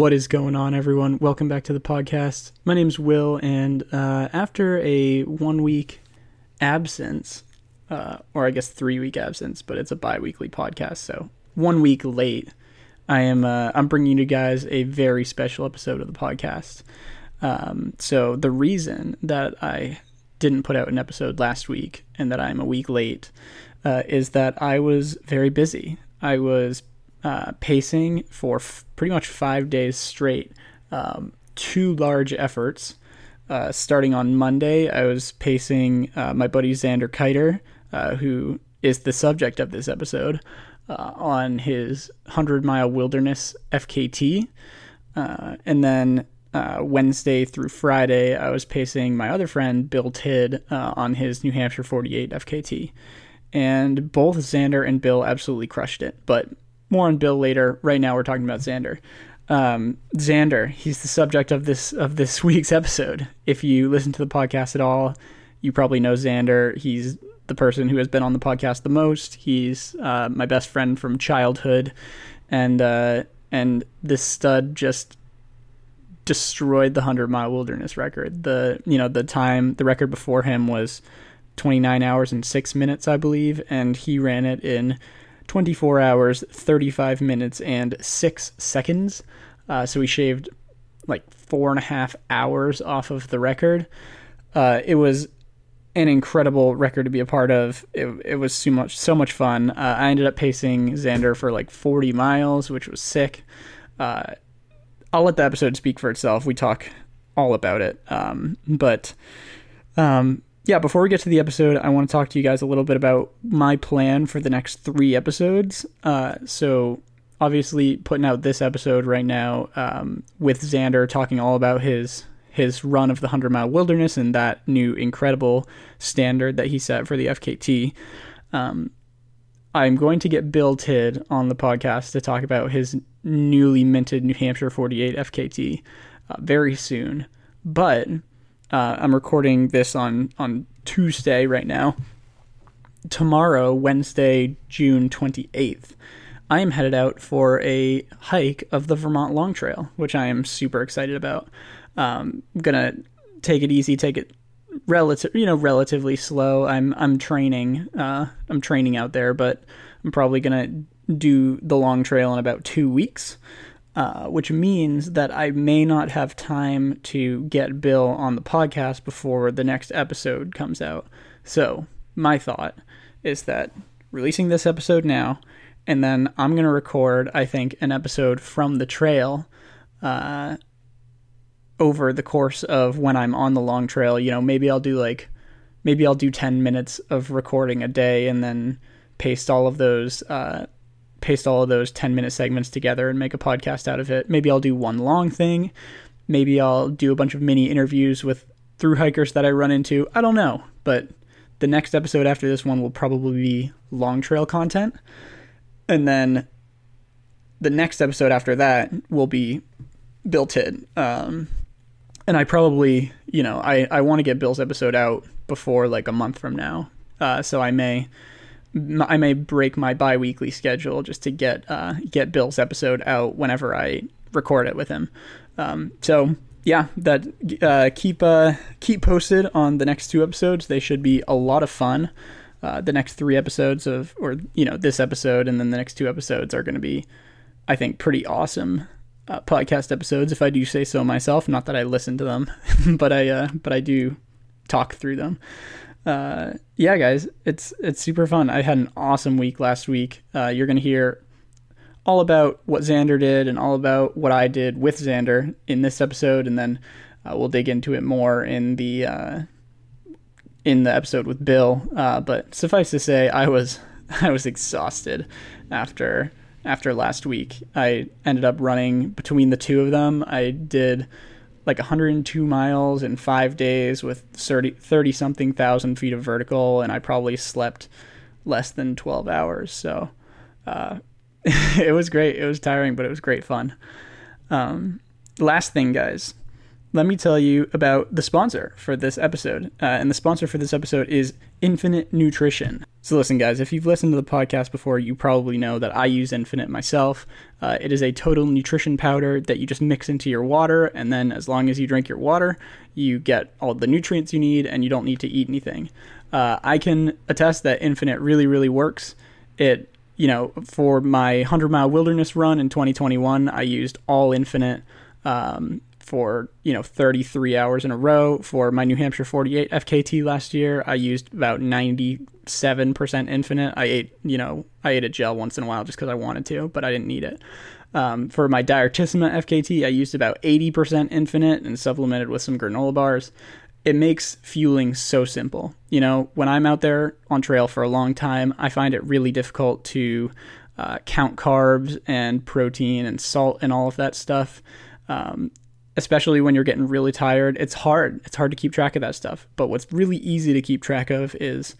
What is going on, everyone? Welcome back to the podcast. My name's Will, and uh, after a one week absence, uh, or I guess three week absence, but it's a bi weekly podcast, so one week late, I am uh, I'm bringing you guys a very special episode of the podcast. Um, so the reason that I didn't put out an episode last week and that I'm a week late uh, is that I was very busy. I was uh, pacing for f- pretty much five days straight, um, two large efforts. Uh, starting on Monday, I was pacing uh, my buddy Xander Keiter, uh, who is the subject of this episode, uh, on his 100 mile wilderness FKT. And then Wednesday through Friday, I was pacing my other friend, Bill Tidd, on his New Hampshire 48 FKT. And both Xander and Bill absolutely crushed it. But more on Bill later. Right now, we're talking about Xander. Um, Xander, he's the subject of this of this week's episode. If you listen to the podcast at all, you probably know Xander. He's the person who has been on the podcast the most. He's uh, my best friend from childhood, and uh, and this stud just destroyed the hundred mile wilderness record. The you know the time the record before him was 29 hours and six minutes, I believe, and he ran it in 24 hours, 35 minutes, and 6 seconds. Uh, so we shaved like four and a half hours off of the record. Uh, it was an incredible record to be a part of. It, it was so much so much fun. Uh, I ended up pacing Xander for like 40 miles, which was sick. Uh, I'll let the episode speak for itself. We talk all about it. Um, but um, yeah, before we get to the episode, I want to talk to you guys a little bit about my plan for the next three episodes. Uh, so, obviously, putting out this episode right now um, with Xander talking all about his his run of the hundred mile wilderness and that new incredible standard that he set for the FKT. Um, I'm going to get Bill Tidd on the podcast to talk about his newly minted New Hampshire 48 FKT uh, very soon. But uh, I'm recording this on on Tuesday right now. Tomorrow, Wednesday, June 28th, I am headed out for a hike of the Vermont Long Trail, which I am super excited about. Um, gonna take it easy, take it relative, you know, relatively slow. I'm I'm training, uh, I'm training out there, but I'm probably gonna do the long trail in about two weeks. Uh, which means that I may not have time to get Bill on the podcast before the next episode comes out. So, my thought is that releasing this episode now, and then I'm going to record, I think, an episode from the trail uh, over the course of when I'm on the long trail. You know, maybe I'll do like, maybe I'll do 10 minutes of recording a day and then paste all of those. Uh, paste all of those 10 minute segments together and make a podcast out of it. Maybe I'll do one long thing. Maybe I'll do a bunch of mini interviews with through hikers that I run into. I don't know, but the next episode after this one will probably be long trail content. And then the next episode after that will be Bill Tidd. Um, and I probably, you know, I, I want to get Bill's episode out before like a month from now. Uh, so I may I may break my bi-weekly schedule just to get uh, get Bill's episode out whenever I record it with him. Um, so yeah, that uh, keep uh, keep posted on the next two episodes. They should be a lot of fun. Uh, the next three episodes of, or you know, this episode and then the next two episodes are going to be, I think, pretty awesome uh, podcast episodes. If I do say so myself, not that I listen to them, but I uh, but I do talk through them uh, yeah, guys, it's it's super fun. I had an awesome week last week. Uh, you're gonna hear all about what Xander did and all about what I did with Xander in this episode, and then uh, we'll dig into it more in the uh, in the episode with Bill. Uh, but suffice to say, I was I was exhausted after after last week. I ended up running between the two of them. I did like 102 miles in five days with 30, 30 something thousand feet of vertical, and I probably slept less than 12 hours. So uh, it was great. It was tiring, but it was great fun. Um, last thing, guys, let me tell you about the sponsor for this episode. Uh, and the sponsor for this episode is Infinit Nutrition. So, listen, guys, if you've listened to the podcast before, you probably know that I use Infinit myself. Uh, it is a total nutrition powder that you just mix into your water, and then as long as you drink your water, you get all the nutrients you need and you don't need to eat anything. Uh, I can attest that Infinit really, really works. It, you know, for my 100 mile wilderness run in 2021, I used all Infinit. Um, for you know 33 hours in a row for my New Hampshire 48 FKT last year. I used about 97% Infinit. I ate you know I ate a gel once in a while just because I wanted to, but I didn't need it. Um, for my Direttissima FKT, I used about 80% Infinit and supplemented with some granola bars. It makes fueling so simple. You know, when I'm out there on trail for a long time, I find it really difficult to uh, count carbs and protein and salt and all of that stuff. Um, especially when you're getting really tired. It's hard. It's hard to keep track of that stuff. But what's really easy to keep track of is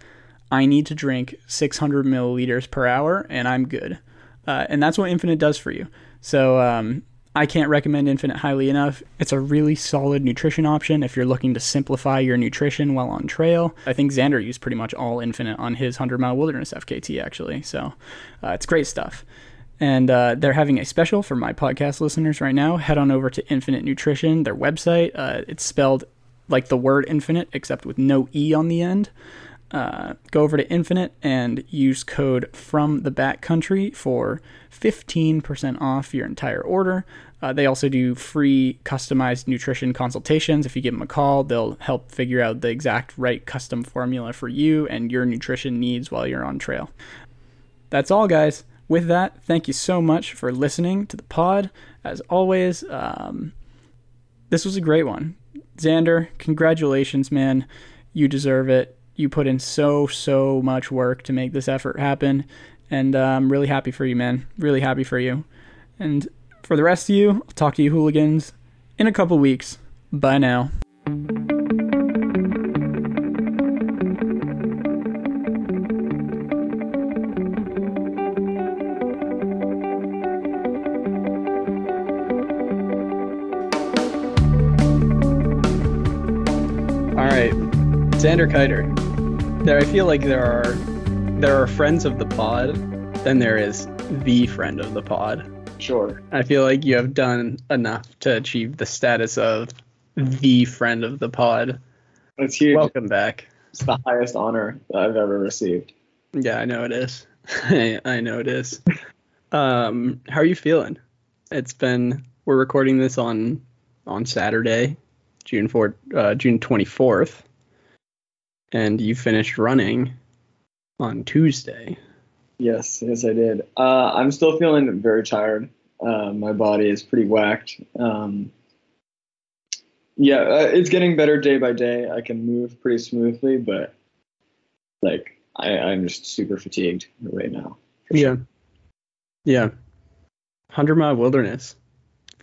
I need to drink 600 milliliters per hour and I'm good. Uh, and that's what Infinit does for you. So um, I can't recommend Infinit highly enough. It's a really solid nutrition option if you're looking to simplify your nutrition while on trail. I think Xander used pretty much all Infinit on his 100 mile wilderness FKT actually. So uh, it's great stuff. And uh, they're having a special for my podcast listeners right now. Head on over to Infinit Nutrition, their website. Uh, it's spelled like the word infinite, except with no E on the end. Uh, go over to Infinit and use code from the backcountry for 15% off your entire order. Uh, they also do free customized nutrition consultations. If you give them a call, they'll help figure out the exact right custom formula for you and your nutrition needs while you're on trail. That's all, guys with that, thank you so much for listening to the pod. As always, um, this was a great one. Xander, congratulations, man. You deserve it. You put in so, so much work to make this effort happen. And uh, I'm really happy for you, man. Really happy for you. And for the rest of you, I'll talk to you hooligans in a couple weeks. Bye now. Xander Keiter. There, I feel like there are there are friends of the pod, then there is the friend of the pod. Sure. I feel like you have done enough to achieve the status of the friend of the pod. It's huge. Welcome back. It's the highest honor that I've ever received. Yeah, I know it is. I know it is. Um, how are you feeling? It's been we're recording this on on Saturday, June 4th, uh, June 24th and you finished running on Tuesday. Yes, yes, I did. Uh, I'm still feeling very tired. Uh, my body is pretty whacked. Um, yeah, uh, it's getting better day by day. I can move pretty smoothly, but like I, I'm just super fatigued right now. Yeah, sure. yeah. Hundred mile wilderness,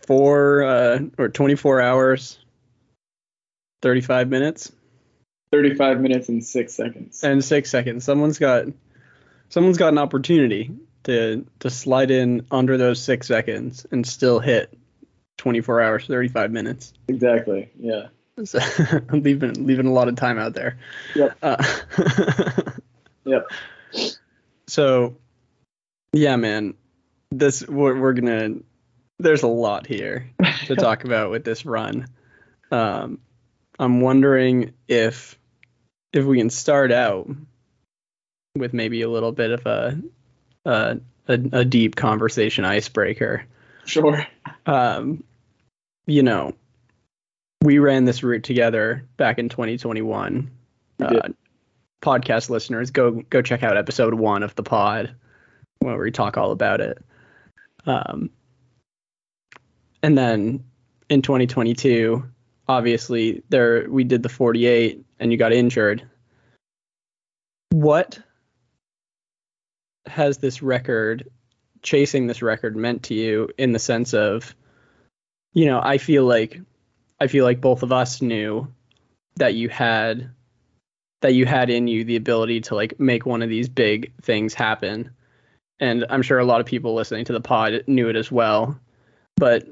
four uh, or 24 hours, 35 minutes. 35 minutes and six seconds. And six seconds. Someone's got someone's got an opportunity to to slide in under those six seconds and still hit 24 hours 35 minutes. Exactly. Yeah. So, I'm leaving leaving a lot of time out there. Yep. Uh, yep. So, yeah, man, this we're, we're gonna. There's a lot here to talk about with this run. Um, I'm wondering if if we can start out with maybe a little bit of a a, a, a deep conversation icebreaker. Sure. Um, you know, we ran this route together back in 2021. Uh, podcast listeners, go go check out episode one of the pod where we talk all about it. Um, and then in 2022, obviously there we did the 48 and you got injured. What has this record chasing this record meant to you in the sense of you know, I feel like I feel like both of us knew that you had that you had in you the ability to like make one of these big things happen. And I'm sure a lot of people listening to the pod knew it as well. But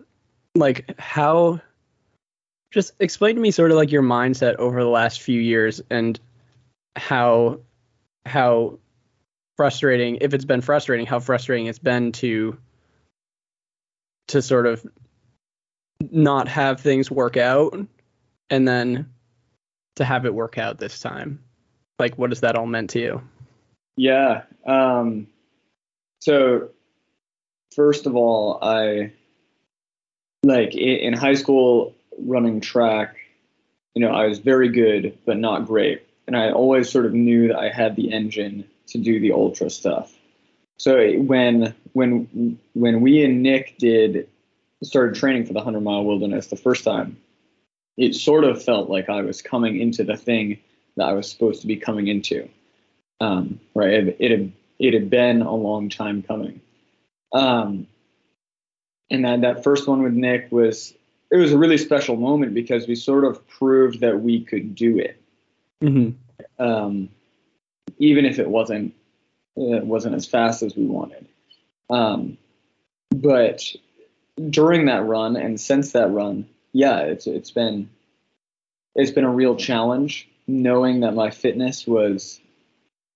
like how just explain to me sort of like your mindset over the last few years and how how frustrating if it's been frustrating how frustrating it's been to to sort of not have things work out and then to have it work out this time like what has that all meant to you Yeah. Um, so, first of all, I like in high school running track. You know, I was very good, but not great, and I always sort of knew that I had the engine to do the ultra stuff. So when when when we and Nick did started training for the hundred mile wilderness the first time, it sort of felt like I was coming into the thing that I was supposed to be coming into um, right? It, it had it had been a long time coming, um, and then that first one with Nick was it was a really special moment because we sort of proved that we could do it, mm-hmm. um, even if it wasn't it wasn't as fast as we wanted. Um, but during that run and since that run, yeah, it's it's been it's been a real challenge knowing that my fitness was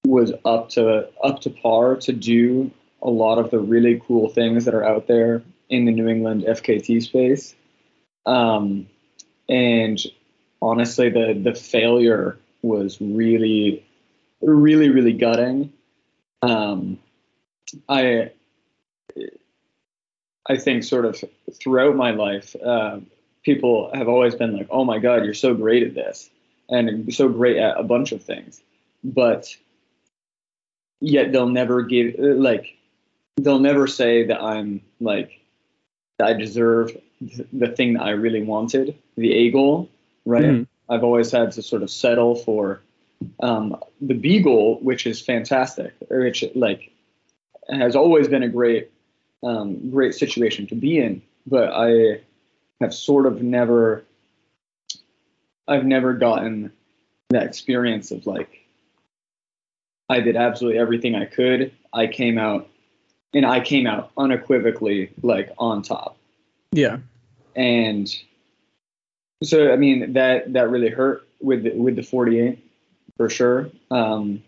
was up to up to par to do a lot of the really cool things that are out there in the New England FKT space. Um, and honestly, the the failure was really, really, really gutting. Um, I I think sort of throughout my life, uh, people have always been like, "Oh my God, you're so great at this," and so great at a bunch of things, but yet they'll never give like they'll never say that I'm like I deserve the thing that I really wanted, the A goal, right? Mhm. I've always had to sort of settle for um, the B goal, which is fantastic, which like has always been a great um, great situation to be in, but I have sort of never I've never gotten that experience of like I did absolutely everything I could. I came out and I came out unequivocally like on top. Yeah And so I mean that that really hurt with with the 48 for sure. Um,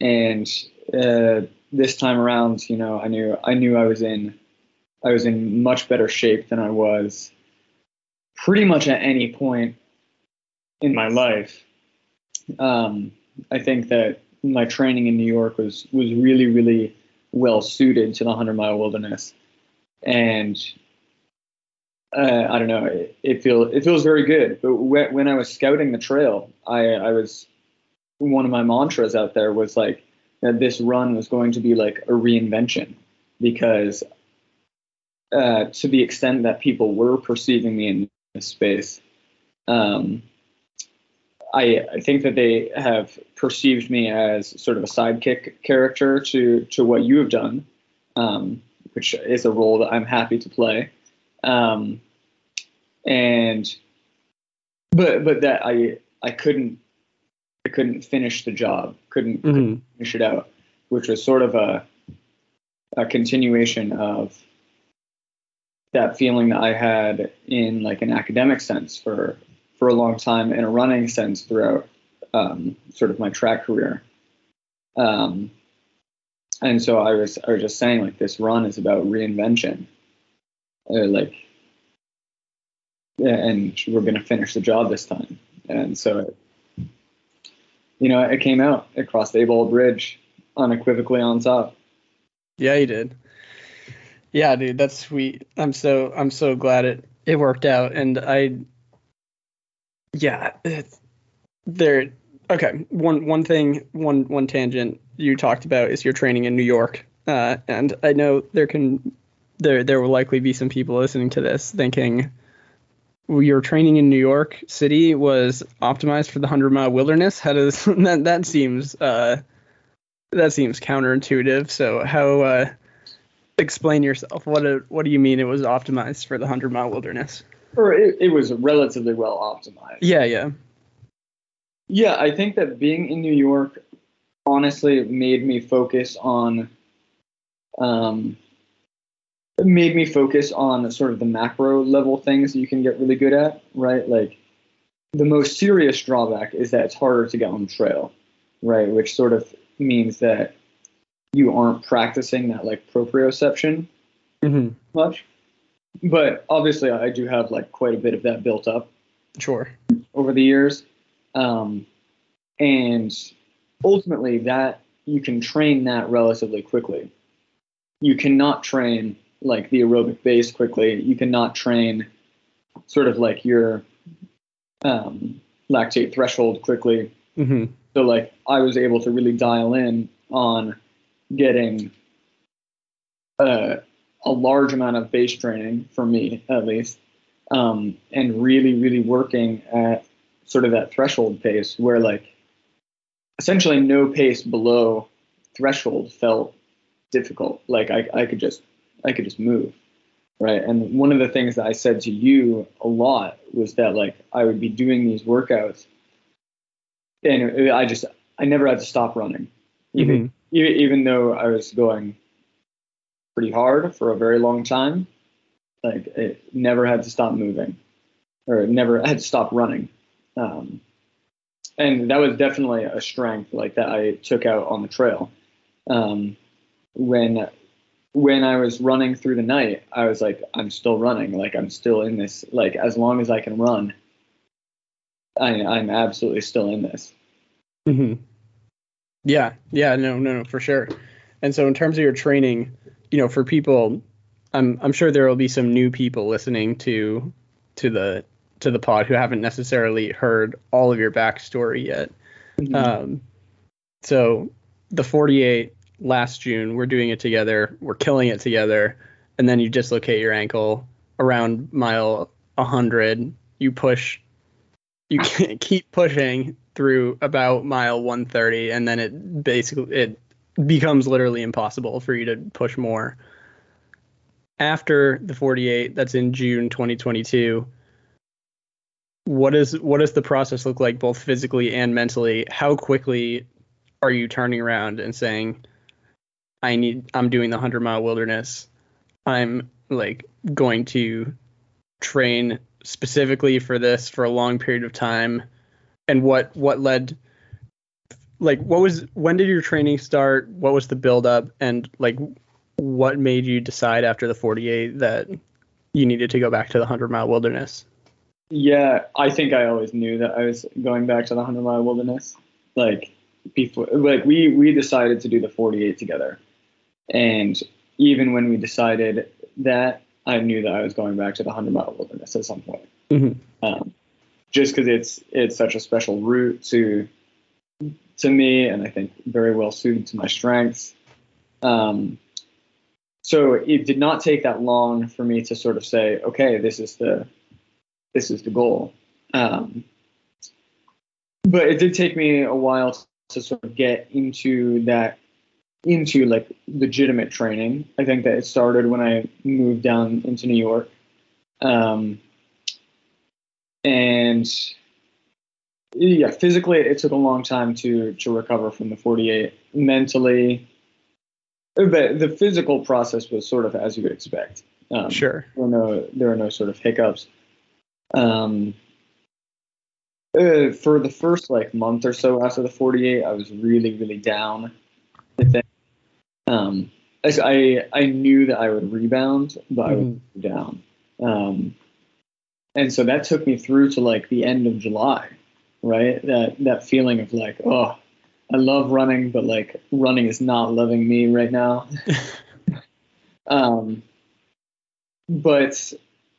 and uh, this time around, you know, I knew I knew I was in I was in much better shape than I was pretty much at any point in my life. Um, I think that my training in New York was was really really well suited to the 100 mile wilderness, and uh, I don't know, it, it feels it feels very good. But when, when I was scouting the trail, I I was one of my mantras out there was like that this run was going to be like a reinvention because uh, to the extent that people were perceiving me in this space. Um, I, I think that they have perceived me as sort of a sidekick character to to what you have done, um, which is a role that I'm happy to play. Um, and but but that I I couldn't I couldn't finish the job, couldn't Mhm. finish it out, which was sort of a a continuation of that feeling that I had in like an academic sense for for a long time in a running sense throughout um, sort of my track career. Um, and so I was I was just saying like this run is about reinvention, uh, like, and we're gonna finish the job this time. And so, you know, it came out. It crossed the Abol Bridge unequivocally on top. Yeah, you did. Yeah, dude, that's sweet. I'm so I'm so glad it it worked out, and I. Yeah, there. Okay, one one thing, one one tangent you talked about is your training in New York, uh, and I know there can there there will likely be some people listening to this thinking well, your training in New York City was optimized for the hundred mile wilderness. How does that that seems uh that seems counterintuitive. So how uh explain yourself. What do, what do you mean it was optimized for the hundred mile wilderness? Or it, it was relatively well optimized. Yeah, yeah. Yeah, I think that being in New York honestly made me focus on um, made me focus on sort of the macro level things that you can get really good at, right? Like the most serious drawback is that it's harder to get on the trail, right? Which sort of means that you aren't practicing that like proprioception Mm-hmm. much. But obviously, I do have like quite a bit of that built up Sure. over the years. Um, and ultimately, that you can train that relatively quickly. You cannot train like the aerobic base quickly. You cannot train sort of like your um, lactate threshold quickly. Mm-hmm. So like I was able to really dial in on getting uh, a large amount of base training for me at least, um, and really really working at sort of that threshold pace where like essentially no pace below threshold felt difficult. Like I, I could just I could just move. Right. And one of the things that I said to you a lot was that like I would be doing these workouts and I just I never had to stop running. Even Mm-hmm. even, even though I was going pretty hard for a very long time, like it never had to stop moving, or never had to stop running, um, and that was definitely a strength like that I took out on the trail. Um, when when I was running through the night, I was like, I'm still running, like I'm still in this, like as long as I can run, I, I'm absolutely still in this. Mm-hmm. Yeah, yeah, no, no, no, for sure. And so, in terms of your training, you know, for people, I'm I'm sure there will be some new people listening to to the to the pod who haven't necessarily heard all of your backstory yet. Um, so the 48 last June, we're doing it together, we're killing it together, and then you dislocate your ankle around mile 100. You push, you can't keep pushing through about mile 130, and then it basically it becomes literally impossible for you to push more. After the 48, that's in June 2022 what is what does the process look like both physically and mentally? How quickly are you turning around and saying i need i'm doing the 100 mile wilderness. I'm like going to train specifically for this for a long period of time and what what led like what was when did your training start? What was the build up and like what made you decide after the 48 that you needed to go back to the 100 mile wilderness Yeah, I think I always knew that I was going back to the hundred mile wilderness. Like before, like we we decided to do the forty eight together, and even when we decided that, I knew that I was going back to the hundred mile wilderness at some point. Mhm. Um, just because it's it's such a special route to to me, and I think very well suited to my strengths. Um, so it did not take that long for me to sort of say, okay, this is the this is the goal. Um, but it did take me a while to sort of get into that, into like legitimate training. I think that it started when I moved down into New York. Um, and yeah, physically, it took a long time to to recover from the 48. Mentally, but the physical process was sort of as you would expect. Um, sure there are no there are no sort of hiccups. Um, uh, for the first like month or so after the 48, I was really really down. I think. Um, I I I knew that I would rebound, but I was down. Um, and so that took me through to like the end of July, right? That that feeling of like, oh, I love running, but like running is not loving me right now. um, but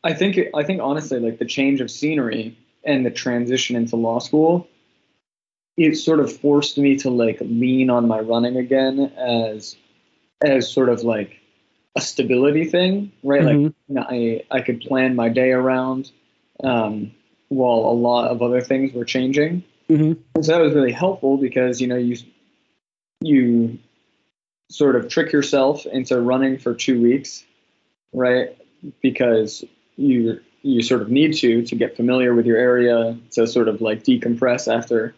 I think I think honestly, like the change of scenery and the transition into law school, it sort of forced me to like lean on my running again as as sort of like a stability thing, right? Like Mhm. you know, I I could plan my day around um, while a lot of other things were changing. Mhm. And so that was really helpful because you know you you sort of trick yourself into running for two weeks, right? Because you you sort of need to to get familiar with your area to sort of like decompress after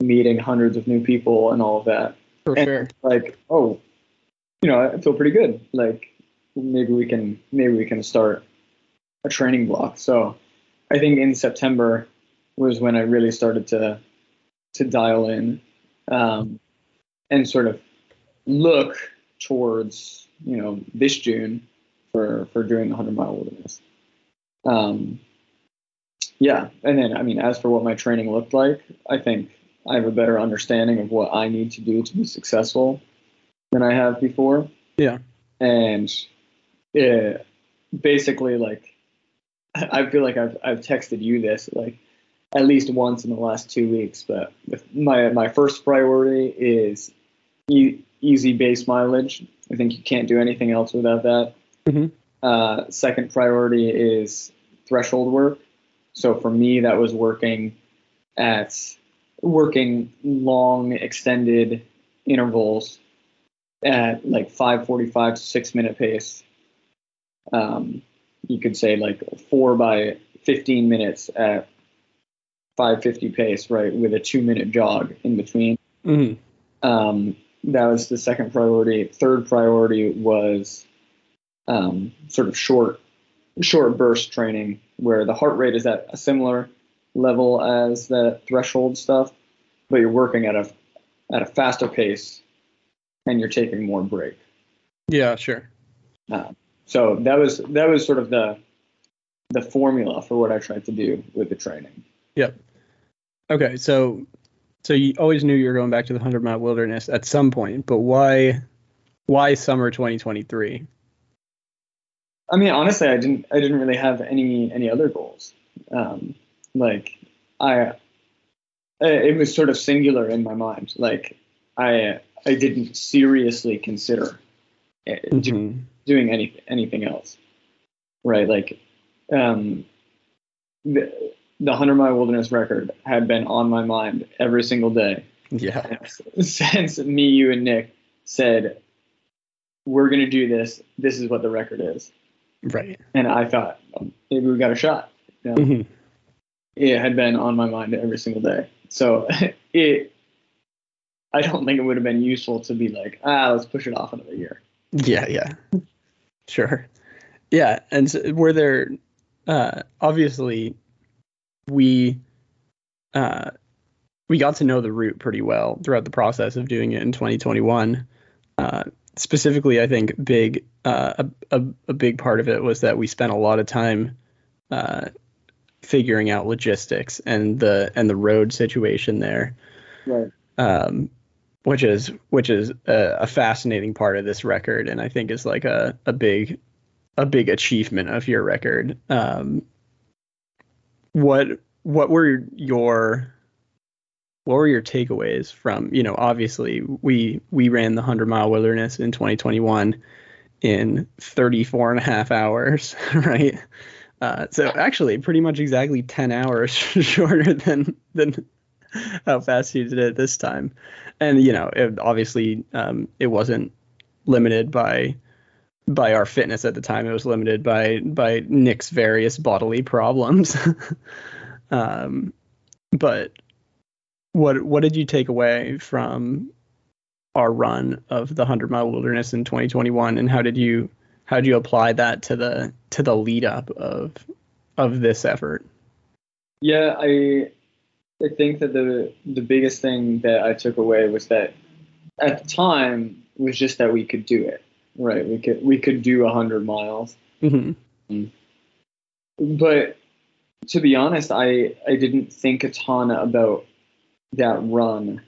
meeting hundreds of new people and all of that. for And- sure Like, oh, you know, I feel pretty good. Like maybe we can maybe we can start a training block. So I think in September was when I really started to to dial in um, and sort of look towards you know this June for for doing the hundred mile wilderness. Um, yeah, and then I mean, as for what my training looked like, I think I have a better understanding of what I need to do to be successful than I have before. Yeah, and yeah, basically, like I feel like I've I've texted you this like at least once in the last two weeks, but my my first priority is e- easy base mileage. I think you can't do anything else without that. Mm-hmm. Uh, second priority is threshold work. So for me, that was working at working long extended intervals at like 545 to six minute pace. Um, you could say like four by 15 minutes at 550 pace, right, with a two minute jog in between. Mm-hmm. Um, that was the second priority. Third priority was um, sort of short, short burst training where the heart rate is at a similar level as the threshold stuff, but you're working at a at a faster pace and you're taking more break. Yeah, sure. Uh, so that was that was sort of the the formula for what I tried to do with the training. Yep. Okay, so so you always knew you were going back to the hundred mile wilderness at some point, but why why summer 2023? I mean, honestly, I didn't I didn't really have any any other goals. Um, like I, it was sort of singular in my mind. Like I I didn't seriously consider mm-hmm. doing any anything else. Right, like um, the the hundred mile wilderness record had been on my mind every single day. Yeah. Since me, you, and Nick said we're gonna do this. This is what the record is. Right. And I thought maybe we got a shot. You know? mm-hmm. It had been on my mind every single day. So it, I don't think it would have been useful to be like, ah, let's push it off another year. Yeah, yeah. Sure. Yeah. And so were there, uh, obviously, we, uh, we got to know the route pretty well throughout the process of doing it in 2021. Uh, specifically, I think big uh, a, a, a big part of it was that we spent a lot of time uh, figuring out logistics and the and the road situation there, right? Um, which is which is a, a, fascinating part of this record, and I think is like a a big a big achievement of your record. Um, what what were your what were your takeaways from you know obviously we we ran the 100 mile wilderness in 2021 in 34 and a half hours right? Uh, so actually pretty much exactly 10 hours shorter than than how fast you did it this time. And you know it, obviously um, it wasn't limited by by our fitness at the time. It was limited by by nick's various bodily problems. Um, but what what did you take away from our run of the 100 mile wilderness in 2021 and how did you how did you apply that to the to the lead up of of this effort? Yeah i i think that the the biggest thing that i took away was that at the time was just that we could do it right? We could we could do 100 miles. Mm-hmm. but to be honest i i didn't think a ton about that run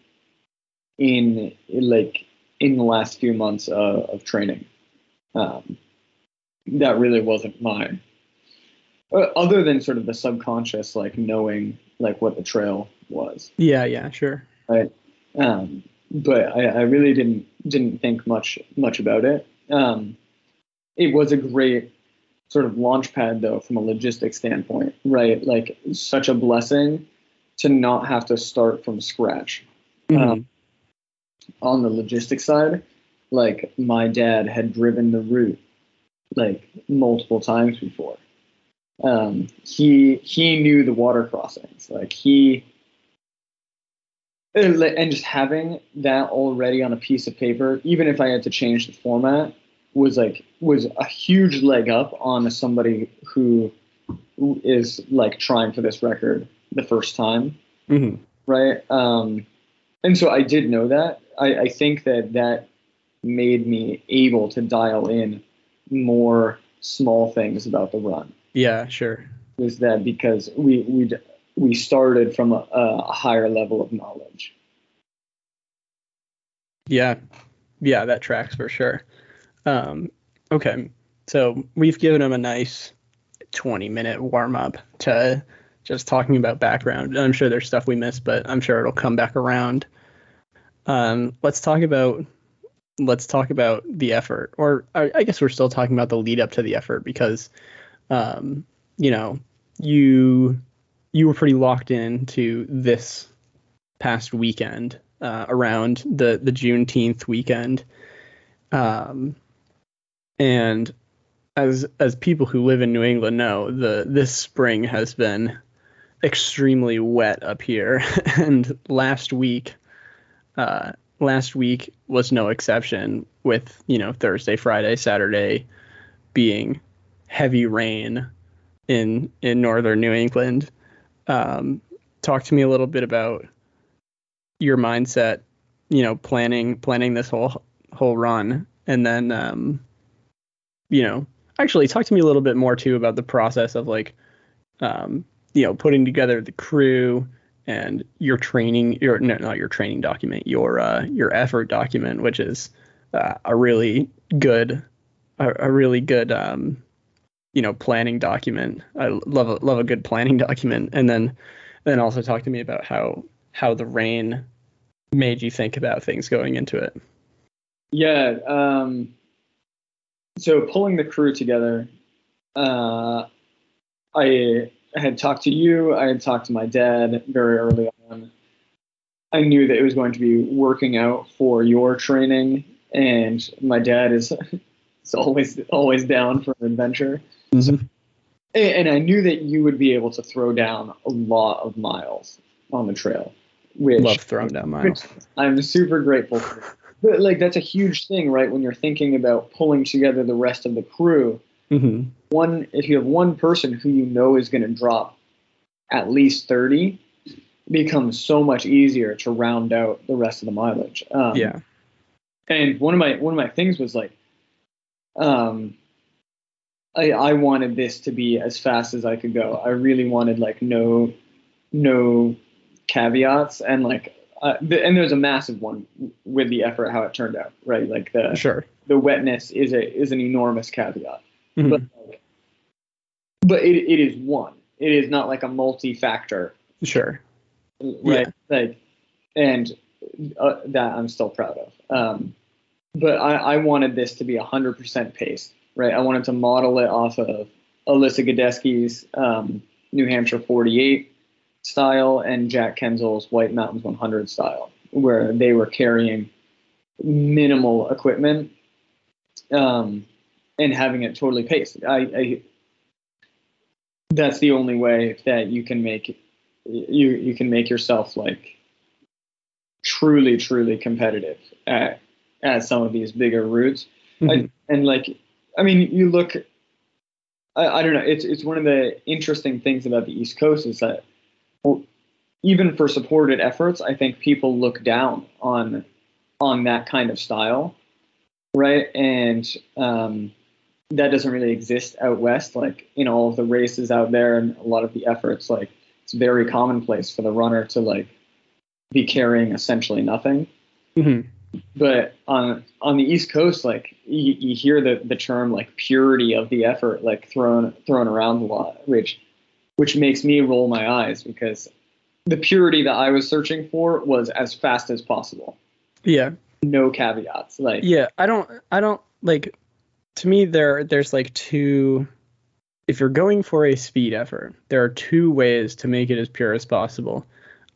in, like in the last few months of, of training. Um, that really wasn't mine. Uh, other than sort of the subconscious, like knowing like what the trail was. Yeah, yeah, sure. Right. Um, but I, I really didn't didn't think much much about it. Um, it was a great sort of launch pad though from a logistics standpoint, right? Like such a blessing to not have to start from scratch. Mm-hmm. Um, on the logistics side, like my dad had driven the route like multiple times before. Um, he he knew the water crossings. Like he and just having that already on a piece of paper, even if I had to change the format, was like was a huge leg up on somebody who is like trying for this record the first time, hmm right? Um, and so I did know that. I, I think that that made me able to dial in more small things about the run. Yeah, sure. Was that because we we we started from a, a higher level of knowledge? Yeah, yeah, that tracks for sure. Um, okay, so we've given him a nice 20 minute warm up to just talking about background. I'm sure there's stuff we missed, but I'm sure it'll come back around. Um, let's talk about let's talk about the effort, or I, I guess we're still talking about the lead up to the effort because, um, you know, you you were pretty locked into this past weekend uh, around the the Juneteenth weekend, um, and as as people who live in New England know, the this spring has been extremely wet up here, and last week, uh, last week was no exception. With you know Thursday, Friday, Saturday being heavy rain in in northern New England. Um, talk to me a little bit about your mindset, you know, planning planning this whole whole run, and then um, you know, actually talk to me a little bit more too about the process of like, um, you know, putting together the crew and your training, your no, not your training document, your uh, your effort document, which is uh, a really good, a, a really good, um, you know, planning document. I love a, love a good planning document, and then then also talk to me about how how the rain made you think about things going into it. Yeah. Um, so pulling the crew together, uh, I had talked to you. I had talked to my dad very early on. I knew that it was going to be working out for your training, and my dad is, is always always down for an adventure. Mhm. And, and I knew that you would be able to throw down a lot of miles on the trail, which Love throwing down miles. I'm super grateful for. But like that's a huge thing, right? When you're thinking about pulling together the rest of the crew, hmm one if you have one person who you know is going to drop at least 30 it becomes so much easier to round out the rest of the mileage um, Yeah. and one of my one of my things was like um I, I wanted this to be as fast as I could go. I really wanted like no no caveats and like uh, the, and there's a massive one with the effort how it turned out right like the Sure. the wetness is a is an enormous caveat Mhm. but like, but it, it is one. It is not like a multi-factor, Sure. right? Like, and uh, that I'm still proud of. Um, but I, I wanted this to be 100% pace, right? I wanted to model it off of Alyssa Godesky's um, New Hampshire 48 style and Jack Kenzel's White Mountains 100 style, where they were carrying minimal equipment um, and having it totally paced. I, I that's the only way that you can make you you can make yourself like truly truly competitive at at some of these bigger routes Mhm. and like i mean you look I, I don't know it's it's one of the interesting things about the east coast is that well, even for supported efforts i think people look down on on that kind of style right and um that doesn't really exist out west like in all of the races out there and a lot of the efforts like it's very commonplace for the runner to like be carrying essentially nothing Mhm. but on on the east coast like you, you hear the the term like purity of the effort like thrown thrown around a lot which which makes me roll my eyes because the purity that i was searching for was as fast as possible Yeah. no caveats like Yeah. I don't. I don't like. To me, there there's like two. If you're going for a speed effort, there are two ways to make it as pure as possible.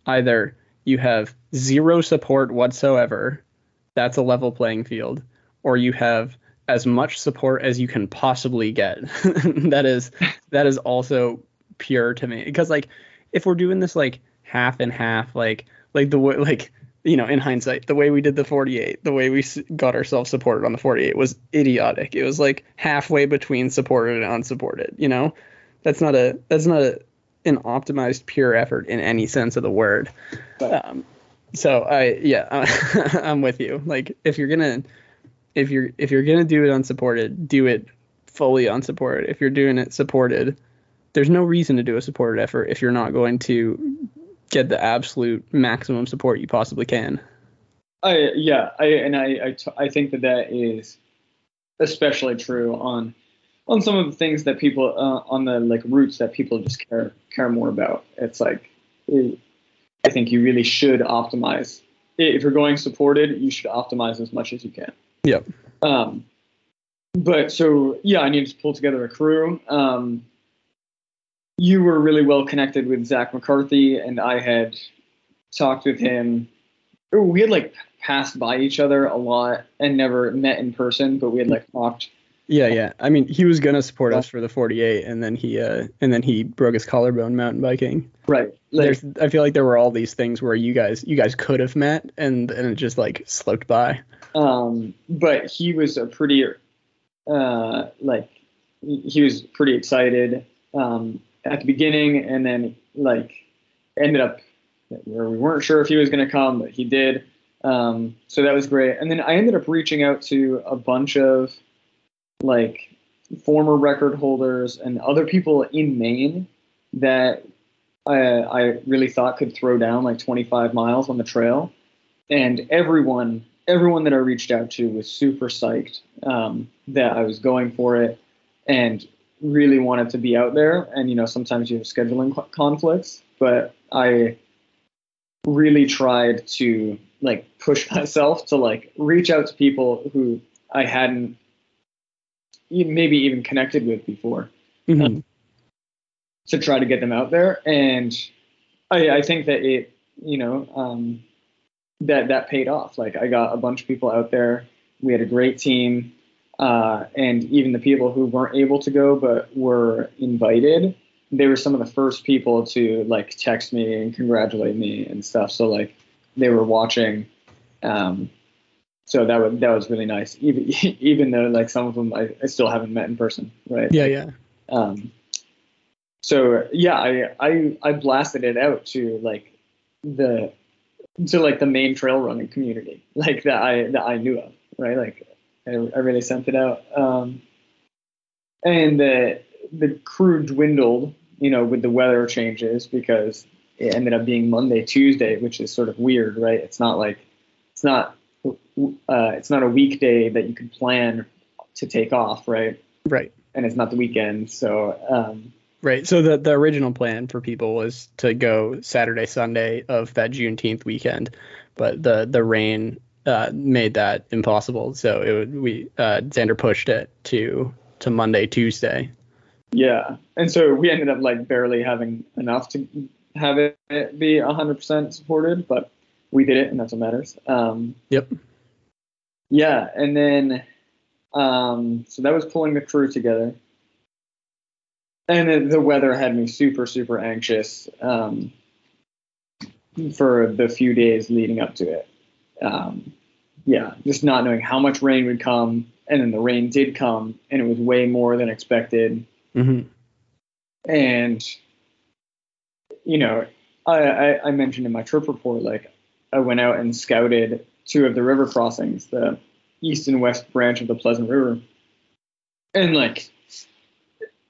Either you have zero support whatsoever, that's a level playing field, or you have as much support as you can possibly get. that is that is also pure to me because like if we're doing this like half and half like like the way like you know, in hindsight, the way we did the 48, the way we got ourselves supported on the 48 was idiotic. It was like halfway between supported and unsupported. You know, that's not a that's not a, an optimized pure effort in any sense of the word. Um, so I yeah, I'm with you. Like if you're gonna if you're if you're gonna do it unsupported, do it fully unsupported. If you're doing it supported, there's no reason to do a supported effort if you're not going to get the absolute maximum support you possibly can. I yeah, I and I I, t- I think that that is especially true on on some of the things that people uh, on the like routes that people just care care more about. It's like it, I think you really should optimize. If you're going supported, you should optimize as much as you can. Yep. Um, but so yeah, I needed to pull together a crew. Um, you were really well connected with Zach McCarthy, and I had talked with him. We had like passed by each other a lot and never met in person, but we had like talked. Yeah, yeah. I mean, he was gonna support us for the 48, and then he uh, and then he broke his collarbone mountain biking. Right. Like, There's, I feel like there were all these things where you guys, you guys could have met, and and it just like slipped by. Um, but he was a pretty, uh, like, he was pretty excited. Um, at the beginning, and then like ended up where we weren't sure if he was going to come, but he did. Um, so that was great. And then I ended up reaching out to a bunch of like former record holders and other people in Maine that I, I really thought could throw down like 25 miles on the trail. And everyone, everyone that I reached out to was super psyched um, that I was going for it. And really wanted to be out there, and you know sometimes you have scheduling conflicts, but I really tried to like push myself to like reach out to people who I hadn't maybe even connected with before mm-hmm. um, to try to get them out there. And I, I think that it, you know, um, that that paid off. Like I got a bunch of people out there. We had a great team. Uh, and even the people who weren't able to go but were invited, they were some of the first people to like text me and congratulate me and stuff. So like they were watching. Um, so that was that was really nice. Even even though like some of them I, I still haven't met in person, right? Yeah, yeah. Um, so yeah, I I I blasted it out to like the to like the Maine trail running community, like that I that I knew of, right? Like I, I really sent it out. Um, and the the crew dwindled, you know, with the weather changes because it ended up being Monday, Tuesday, which is sort of weird, right? It's not like it's not uh, it's not a weekday that you could plan to take off, right? Right. And it's not the weekend, so. Um, right. So the the original plan for people was to go Saturday, Sunday of that Juneteenth weekend, but the the rain uh, made that impossible. So it would, we uh, Xander pushed it to to Monday, Tuesday. Yeah, and so we ended up like barely having enough to have it be 100% supported, but we did it, and that's what matters. Um, yep. Yeah, and then um, so that was pulling the crew together, and then the weather had me super super anxious um, for the few days leading up to it um, yeah, just not knowing how much rain would come, and then the rain did come, and it was way more than expected. Mm-hmm. And you know, I, I, I mentioned in my trip report, like I went out and scouted two of the river crossings, the east and west branch of the Pleasant River, and like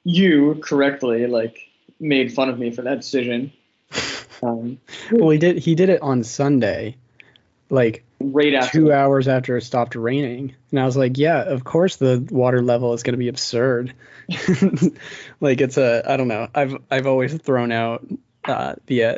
you correctly like made fun of me for that decision. Um, well, he did. He did it on Sunday, like right after two hours after it stopped raining. And i was like yeah of course the water level is going to be absurd. Like it's a i don't know. I've i've always thrown out uh, the uh,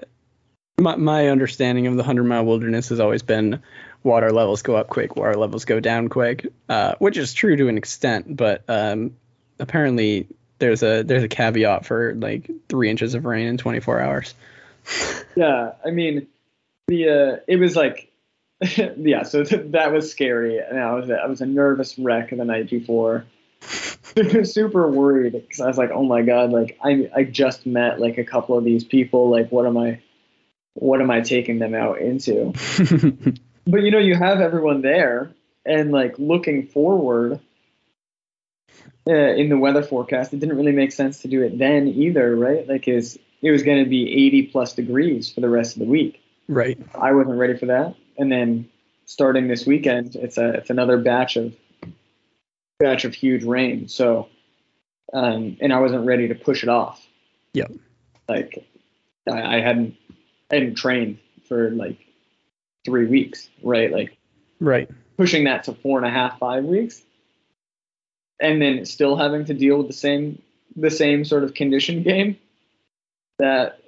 my, my understanding of the 100 mile wilderness has always been water levels go up quick water levels go down quick uh, which is true to an extent but um, apparently there's a there's a caveat for like three inches of rain in 24 hours. Yeah i mean the uh, it was like yeah, so that was scary, and I was I was a nervous wreck the night before. super worried because I was like, oh my god, like I I just met like a couple of these people. Like, what am I? what am I taking them out into? but you know, you have everyone there, and like looking forward uh, in the weather forecast, it didn't really make sense to do it then either, right? Like, is it was going to be 80 plus degrees for the rest of the week. right. I wasn't ready for that, and then starting this weekend, it's a it's another batch of batch of huge rain. So, um, and I wasn't ready to push it off. Yep. Like, I, I hadn't I hadn't trained for like three weeks, right? Like Right. pushing that to four and a half, five weeks, and then still having to deal with the same the same sort of condition game that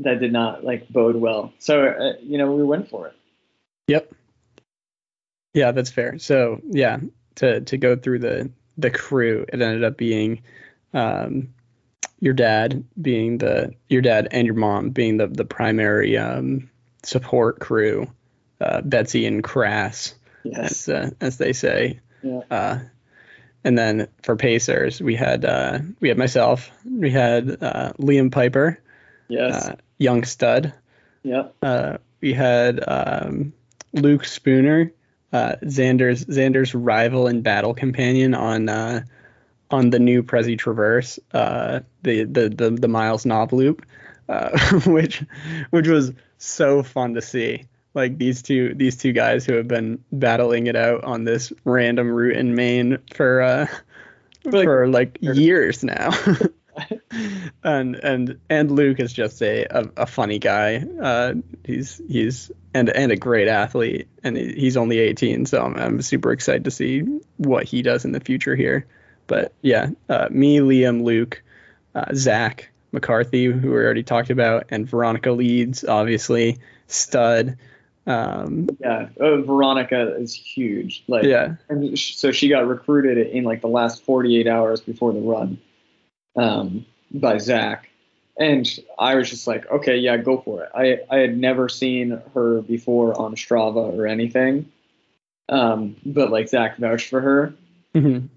that did not like bode well. So uh, you know we went for it. Yep. Yeah, that's fair. So yeah, to to go through the the crew, it ended up being um, your dad being the your dad and your mom being the the primary um, support crew. Uh, Betsy and Crass, Yes. as uh, as they say. Yeah. Uh, and then for Pacers, we had uh, we had myself, we had uh, Liam Piper, Yes. uh, young stud, yeah. uh, we had um, Luke Spooner, uh, Xander's Xander's rival and battle companion on uh, on the new Prezi Traverse, uh, the, the the the Miles Knob loop, uh, which which was so fun to see. Like these two these two guys who have been battling it out on this random route in Maine for uh, like- for like years now. and and and Luke is just a a, a funny guy. Uh, he's he's and and a great athlete, and he's only 18, so I'm I'm super excited to see what he does in the future here. But yeah, uh, me, Liam, Luke, uh, Zach McCarthy, who we already talked about, and Veronica Leeds, obviously stud. Um, Yeah. Uh, Veronica is huge. Like. yeah, And sh- so she got recruited in like the last 48 hours before the run um, by Zach. And I was just like, okay, yeah, go for it. I, I had never seen her before on Strava or anything. Um, but like Zach vouched for her. Mhm.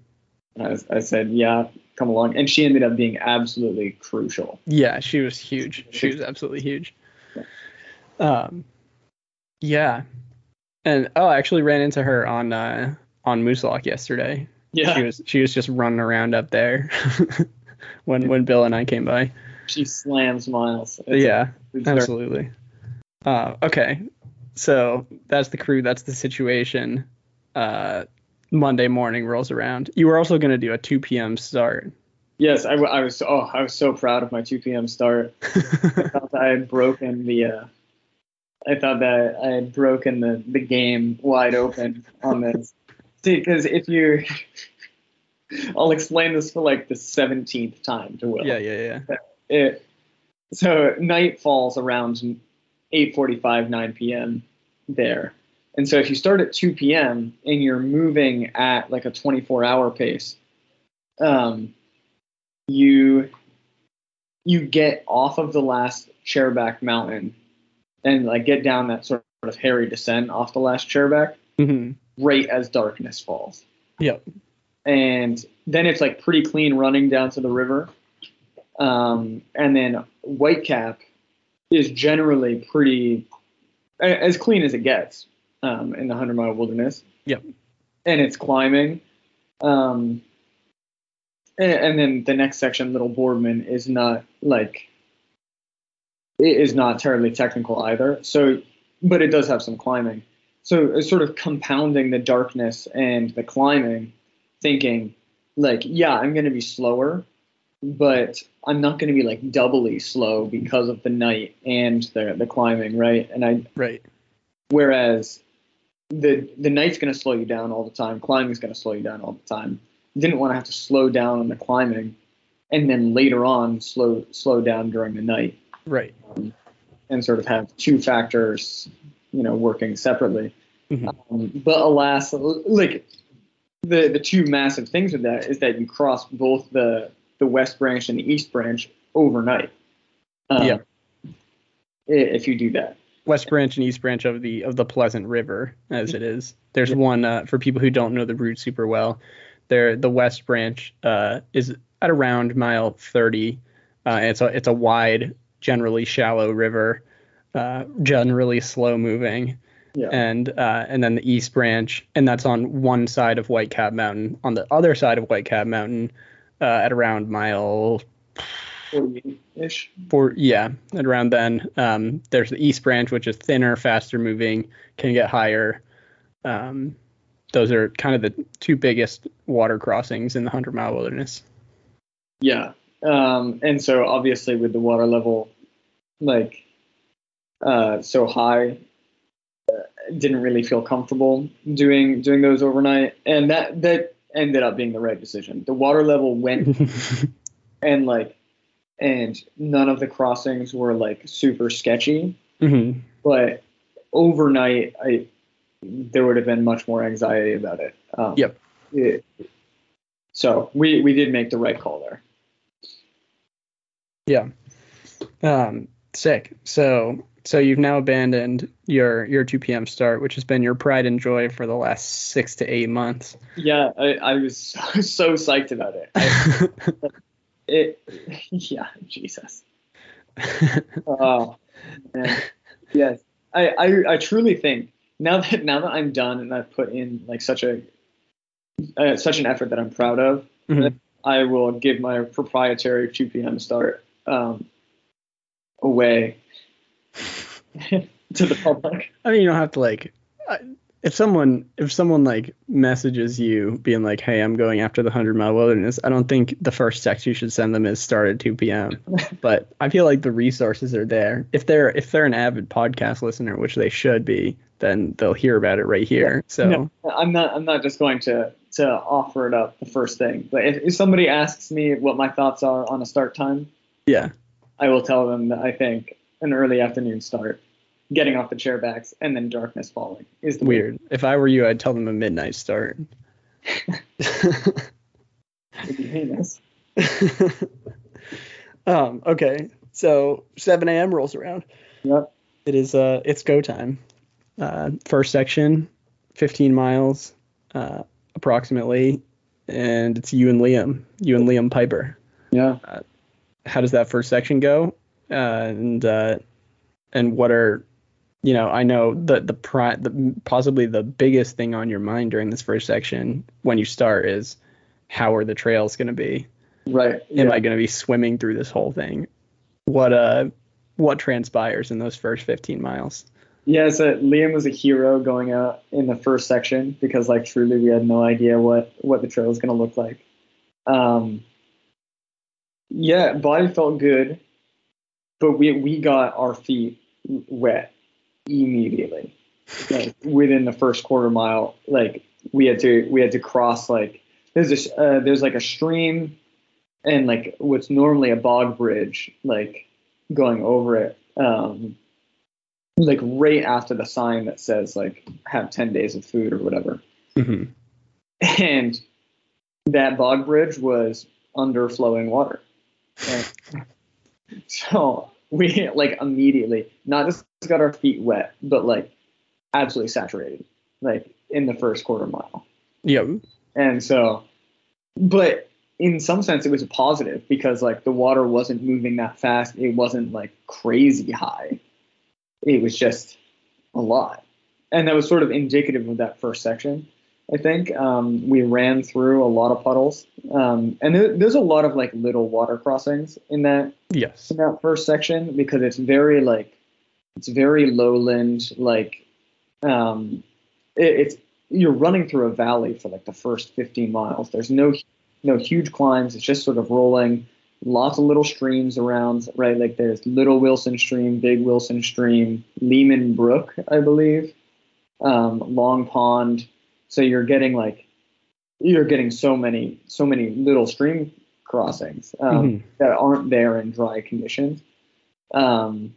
And I, was, I said, yeah, come along. And she ended up being absolutely crucial. Yeah, she was huge. She was absolutely huge. Um, yeah, and oh, I actually ran into her on uh, on Moose Lock yesterday. Yeah. She was she was just running around up there when when Bill and I came by. She slams miles. It's- yeah, absolutely. Uh, okay, so that's the crew. That's the situation. Uh, Monday morning rolls around. You were also going to do a 2 p.m. start. Yes, I was. Oh, I was so proud of my 2 p.m. start. I thought that I had broken the. Uh, I thought that I had broken the, the game wide open on this. See, because if you, I'll explain this for like the 17th time to Will. yeah, yeah, yeah. It, so night falls around 8:45, 9 p.m. there, and so if you start at 2 p.m. and you're moving at like a 24-hour pace, um, you you get off of the last chairback mountain and like get down that sort of hairy descent off the last chairback hmm right as darkness falls. Yep. And then it's like pretty clean running down to the river. Um, and then Whitecap is generally pretty as clean as it gets um, in the 100 mile wilderness. Yep. And it's climbing. Um, and, and then the next section, Little Boardman, is not like it is not terribly technical either. So, but it does have some climbing. So it's sort of compounding the darkness and the climbing, thinking like, yeah, I'm going to be slower, but I'm not going to be like doubly slow because of the night and the the climbing, right? And I Right. whereas the the night's going to slow you down all the time, climbing's going to slow you down all the time. Didn't want to have to slow down on the climbing, and then later on slow slow down during the night Right. and sort of have two factors, you know, working separately. Mhm. Um, but alas, like the the two massive things with that is that you cross both the the west branch and the east branch overnight. Um, Yeah. If you do that. West Branch and East Branch of the of the Pleasant River, as it is. There's one uh, for people who don't know the route super well. There, the West Branch uh, is at around mile 30. Uh, it's a it's a wide, generally shallow river. uh, generally slow moving. Yeah. And uh, and then the East Branch, and that's on one side of Whitecap Mountain. On the other side of Whitecap Mountain, uh, at around mile 40 ish. four, yeah, at around then, um, there's the East Branch, which is thinner, faster moving, can get higher. Um, those are kind of the two biggest water crossings in the Hundred Mile Wilderness. Yeah. Um, and so obviously with the water level like uh, so high, didn't really feel comfortable doing doing those overnight, and that that ended up being the right decision. The water level went and like and none of the crossings were like super sketchy, hmm but overnight I there would have been much more anxiety about it. Um, Yep. it- so we we did make the right call there. Yeah. Um, sick. So so you've now abandoned your your 2 p.m. start, which has been your pride and joy for the last six to eight months. Yeah, I, I was so, so psyched about it. I, it yeah, Jesus. Oh man. Yes. I, I I truly think now that now that I'm done and I've put in like such a uh, such an effort that I'm proud of, Mhm. I will give my proprietary 2 p.m. start um, away to the public. I mean, you don't have to like. If someone if someone like messages you being like, "Hey, I'm going after the hundred mile wilderness," I don't think the first text you should send them is start at 2 p.m. but I feel like the resources are there. If they're if they're an avid podcast listener, which they should be, then they'll hear about it right here. So No, I'm not. I'm not just going to to offer it up the first thing. But if, if somebody asks me what my thoughts are on a start time, yeah, I will tell them that I think an early afternoon start, getting off the chair backs, and then darkness falling is the weird. If I were you, I'd tell them a midnight start. Heinous. um, okay, so 7 a.m. rolls around. Yep. It is uh, it's go time. Uh, first section, 15 miles, uh, approximately, and it's you and Liam, you and Liam Piper. Yeah. How does that first section go? Uh, and uh, and what are, you know, I know the the, pri- the possibly the biggest thing on your mind during this first section when you start is how are the trails going to be? Right. am yeah. I going to be swimming through this whole thing? What uh, what transpires in those first 15 miles? Yeah, so Liam was a hero going out in the first section because, like, truly, we had no idea what what the trail was going to look like. Um, yeah, body felt good, but we we got our feet wet immediately, like within the first quarter mile. Like we had to we had to cross like there's this uh, there's like a stream and like what's normally a bog bridge like going over it. Um, like right after the sign that says like have 10 days of food or whatever hmm and that bog bridge was under flowing water so we like immediately not just got our feet wet but like absolutely saturated like in the first quarter mile. Yep. and so but in some sense it was a positive because like the water wasn't moving that fast. It wasn't like crazy high. It was just a lot. And that was sort of indicative of that first section i think um, we ran through a lot of puddles. Um, and there, there's a lot of like little water crossings in that Yes. in that first section because it's very like it's very lowland like um it, it's you're running through a valley for like the first 15 miles. There's no no huge climbs. It's just sort of rolling. Lots of little streams around right? Like there's little wilson stream big wilson stream Leeman brook i believe. Um, long pond so you're getting like you're getting so many so many little stream crossings um, Mhm. that aren't there in dry conditions. Um,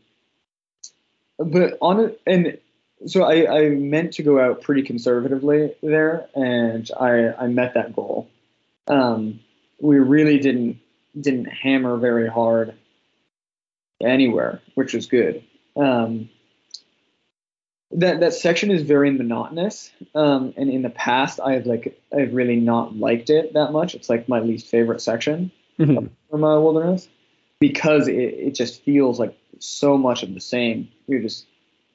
but on it, and so I, I meant to go out pretty conservatively there, and I, I met that goal. Um, we really didn't didn't hammer very hard anywhere, which was good. Um, that that section is very monotonous, um, and in the past I've like I've really not liked it that much. It's like my least favorite section Mhm. from uh, Wilderness. because it, it just feels like so much of the same. You're just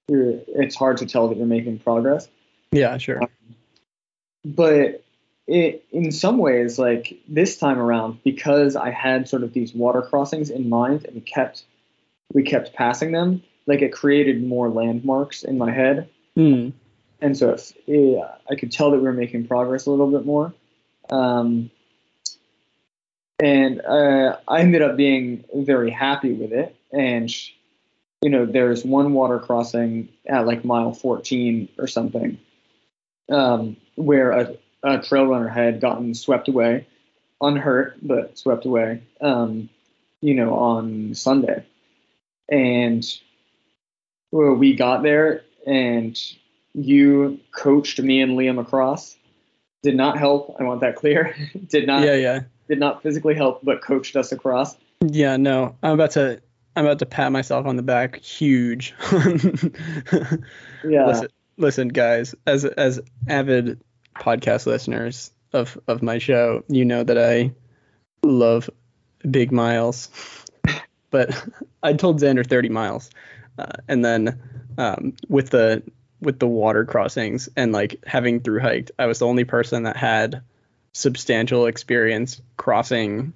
you're it's hard to tell that you're making progress. Yeah, sure. But it, in some ways, like this time around, because I had sort of these water crossings in mind and kept we kept passing them, like it created more landmarks in my head. Mm. And so if, yeah, I could tell that we were making progress a little bit more. Um, and uh, I ended up being very happy with it. And you know, there's one water crossing at like mile 14 or something, um, where a, a trail runner had gotten swept away, unhurt but swept away, um, you know, on Sunday, and well, we got there and you coached me and Liam across. Did not help. I want that clear. did not. Yeah, yeah. Did not physically help, but coached us across. Yeah, no. I'm about to I'm about to pat myself on the back huge. Yeah. listen, listen guys, as as avid podcast listeners of of my show, you know that I love big miles. but I told Xander 30 miles. Uh, and then um, with the with the water crossings and like having through hiked, I was the only person that had substantial experience crossing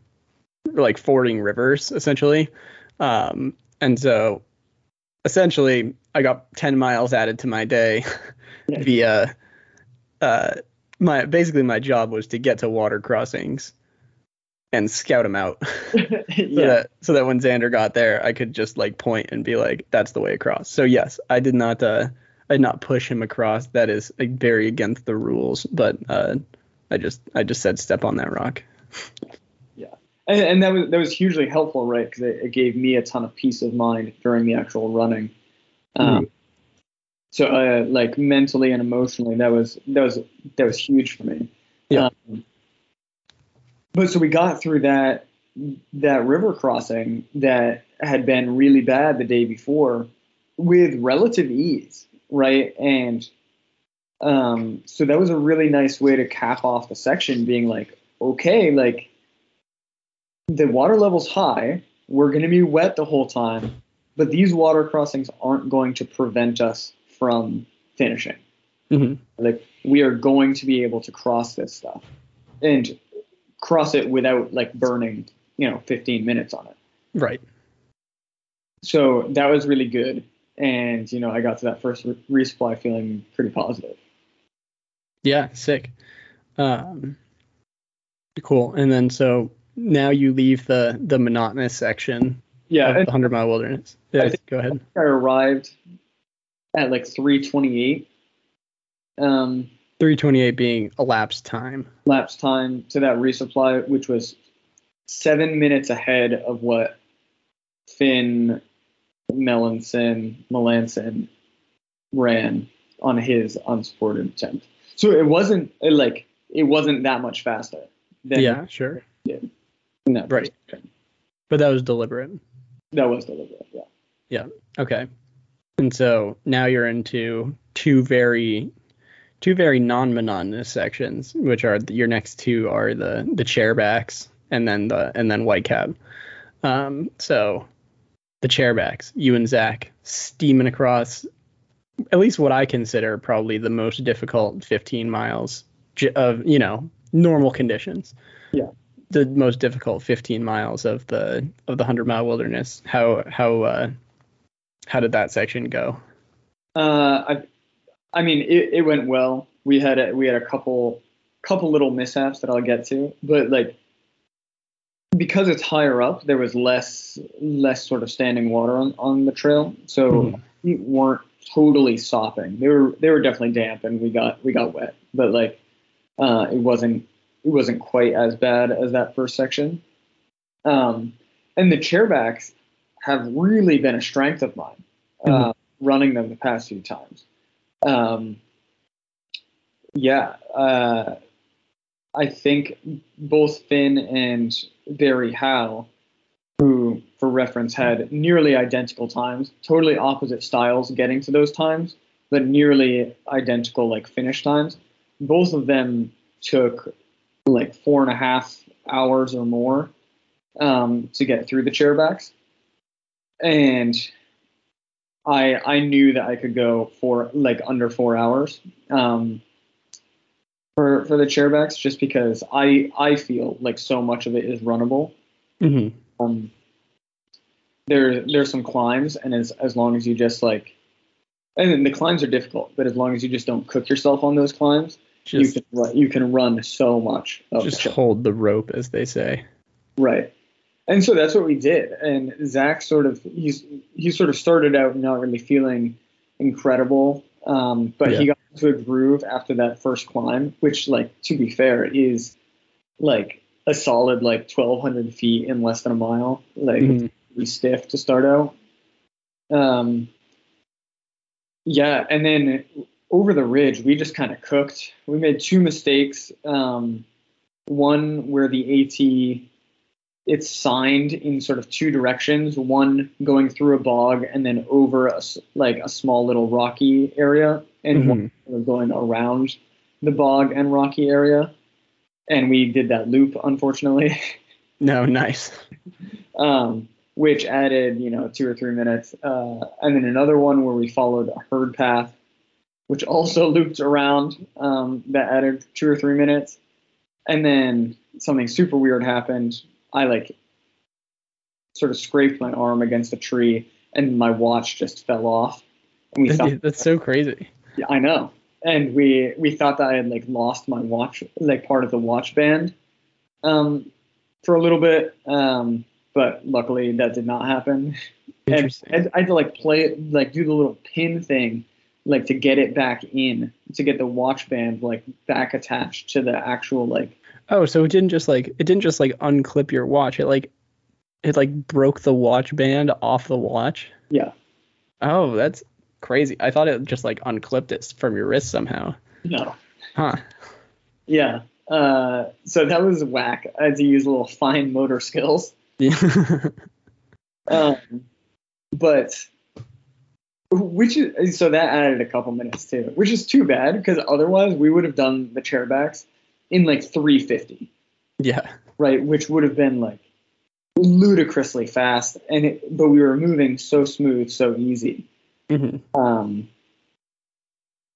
like fording rivers essentially. Um, and so essentially I got 10 miles added to my day via uh, my basically my job was to get to water crossings and scout him out so yeah. that so that when Xander got there I could just like point and be like that's the way across. So yes, I did not uh I did not push him across. That is like, very against the rules, but uh I just I just said step on that rock. Yeah. And, and that was that was hugely helpful, right? Because it, it gave me a ton of peace of mind during the actual running. Um, So, uh, like mentally and emotionally, that was that was that was huge for me. Yeah. Um, but so we got through that that river crossing that had been really bad the day before with relative ease, right? And um, so that was a really nice way to cap off the section, being like, okay, like the water level's high. We're going to be wet the whole time, but these water crossings aren't going to prevent us from finishing. Mhm. Like we are going to be able to cross this stuff and cross it without like burning, you know, 15 minutes on it. Right. So that was really good. And, you know, I got to that first re- resupply feeling pretty positive. Yeah, sick. Um, cool. And then so now you leave the the monotonous section Yeah. of the hundred mile wilderness. Yeah, go ahead. I arrived at like 328 um, Three twenty eight being elapsed time. Elapsed time to that resupply, which was seven minutes ahead of what Finn Melanson Melanson ran on his unsupported attempt. So it wasn't it, like it wasn't that much faster. Than yeah, sure. that Right. But that was deliberate. That was deliberate. Yeah. Yeah. Okay. And so now you're into two very two very non-monotonous sections, which are your next two are the the chairbacks and then the and then Whitecap. Um, so the chairbacks, you and Zach steaming across at least what I consider probably the most difficult 15 miles of you know normal conditions. Yeah. The most difficult 15 miles of the of the 100 mile wilderness. How how uh, how did that section go? Uh, I, I mean, it, it went well. We had a, we had a couple couple little mishaps that I'll get to, but like because it's higher up, there was less less sort of standing water on, on the trail, so Mhm. we weren't totally sopping. They were they were definitely damp, and we got we got wet, but like uh, it wasn't it wasn't quite as bad as that first section. Um, and the chairbacks have really been a strength of mine, uh, running them the past few times. Um, yeah, uh, I think both Finn and Barry Howe, who for reference had nearly identical times, totally opposite styles getting to those times, but nearly identical like finish times. Both of them took like four and a half hours or more um, to get through the chairbacks, and I I knew that I could go for like under four hours um, for for the chairbacks just because I I feel like so much of it is runnable. Mm-hmm. Um, there there's some climbs, and as as long as you just like, and then the climbs are difficult, but as long as you just don't cook yourself on those climbs, Just you can run, you can run so much. Of just the hold the rope, as they say. Right. And so that's what we did. And Zach sort of he's he sort of started out not really feeling incredible, um, but he got into a groove after that first climb, which, like to be fair, is like a solid like 1,200 feet in less than a mile. Like pretty stiff to start out. Um, yeah, and then over the ridge, we just kind of cooked. We made two mistakes. Um, one where the AT it's signed in sort of two directions one going through a bog and then over a, like a small little rocky area and one sort of going around the bog and rocky area. And we did that loop unfortunately. No, nice. um, which added you know two or three minutes. Uh, and then another one where we followed a herd path which also looped around um, that added two or three minutes. And then something super weird happened i like sort of scraped my arm against a tree and my watch just fell off and we thought That's so crazy. yeah, I know. And we we thought that I had like lost my watch, like part of the watch band, um, for a little bit. Um, but luckily that did not happen. And Interesting. I, I had to like play it, like do the little pin thing, like to get it back in, to get the watch band like back attached to the actual like. Oh, so it didn't just like it didn't just like unclip your watch. It like it like broke the watch band off the watch. Yeah. Oh, that's crazy. I thought it just like unclipped it from your wrist somehow. No. Huh. Yeah. Uh, so that was whack. I had to use a little fine motor skills. Yeah. Um, but which is so that added a couple minutes too, which is too bad because otherwise we would have done the chairbacks in like 350, yeah. right? Which would have been like ludicrously fast, and it, but we were moving so smooth, so easy. hmm Um,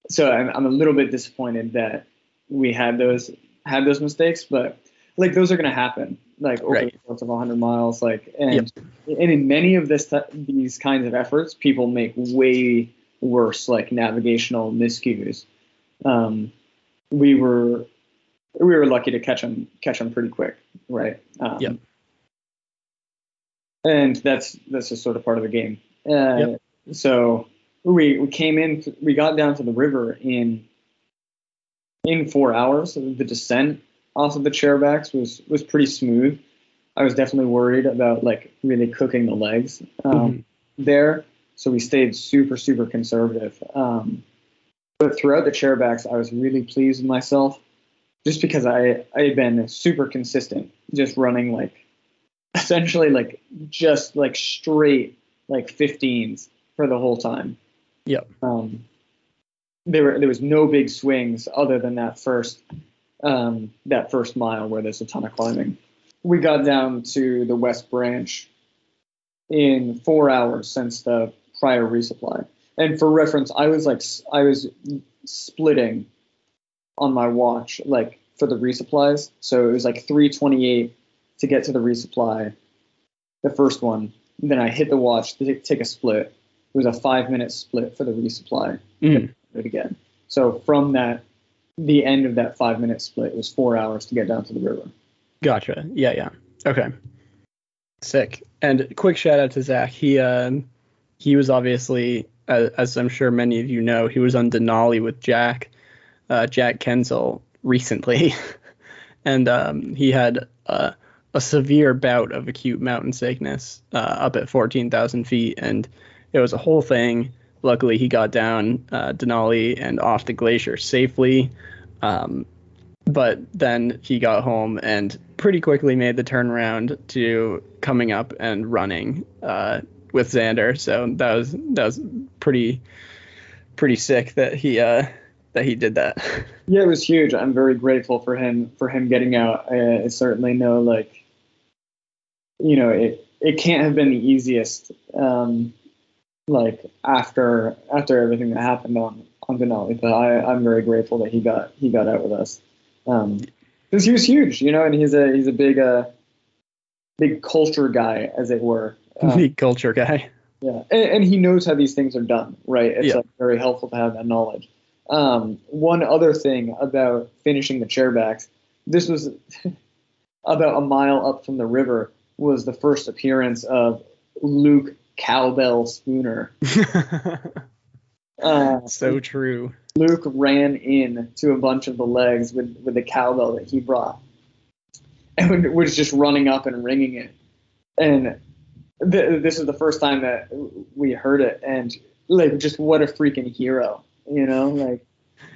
so I'm, I'm a little bit disappointed that we had those had those mistakes, but like those are going to happen like over Right. the course of 100 miles. Like and and in many of this these kinds of efforts, people make way worse like navigational miscues. Um, we were we were lucky to catch them catch them pretty quick, right? Um, Yep. And that's that's just sort of part of the game. Uh, Yep. So we we came in, we got down to the river in in four hours. The descent off of the chairbacks was was pretty smooth. I was definitely worried about like really cooking the legs um, Mhm. there, so we stayed super super conservative. Um, but throughout the chairbacks, I was really pleased with myself, just because I I had been super consistent, just running like essentially like just like straight like 15s for the whole time. Yep. Um, there were there was no big swings other than that first um, that first mile where there's a ton of climbing. We got down to the West Branch in four hours since the prior resupply. And for reference, I was like I was splitting on my watch like for the resupplies. So it was like 328 to get to the resupply, the first one. Then I hit the watch to take- a split. It was a five minute split for the resupply Mhm. it again. So from that, the end of that five minute split was four hours to get down to the river. Gotcha. Yeah, yeah. Okay. Sick. And quick shout out to Zach. He um he was obviously as, as I'm sure many of you know, he was on Denali with Jack, uh, Jack Kuenzle recently, and um, he had uh, a severe bout of acute mountain sickness uh, up at 14,000 feet, and it was a whole thing. Luckily, he got down uh, Denali and off the glacier safely. Um, but then he got home and pretty quickly made the turnaround to coming up and running uh, with Xander. So that was that was pretty pretty sick that he uh, that he did that. Yeah, it was huge. I'm very grateful for him for him getting out. I, I certainly know like you know, it it can't have been the easiest. Um, like after after everything that happened on on Denali, but I I'm very grateful that he got he got out with us. Um, because he was huge, you know, and he's a he's a big uh big culture guy, as it were. Um, Big culture guy. yeah, and, and he knows how these things are done, right? It's Yeah. like very helpful to have that knowledge. Um, one other thing about finishing the chairbacks, this was about a mile up from the river, was the first appearance of Luke Cowbell Spooner. Uh, so true. Luke ran in to a bunch of the legs with, with the cowbell that he brought and was just running up and ringing it. And th- this is the first time that we heard it. And like, just what a freaking hero, you know? Like,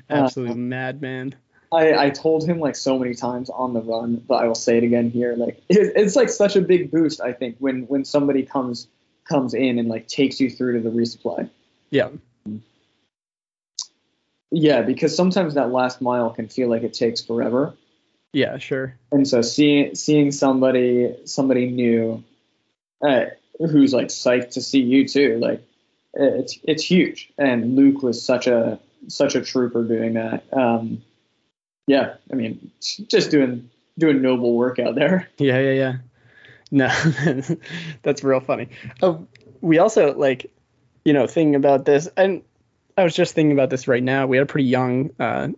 uh, madman. I, I told him like so many times on the run, but I will say it again here. Like, it, it's like such a big boost, I think, when when somebody comes comes in and like takes you through to the resupply. Yeah. Yeah, because sometimes that last mile can feel like it takes forever. Yeah, sure. and so seeing seeing somebody somebody new uh, who's like psyched to see you too like it's it's huge and luke was such a such a trooper doing that um yeah i mean just doing doing noble work out there Yeah, yeah, yeah. No, that's real funny. Oh, we also like, you know, thinking about this, and I was just thinking about this right now. We had a pretty young, uh,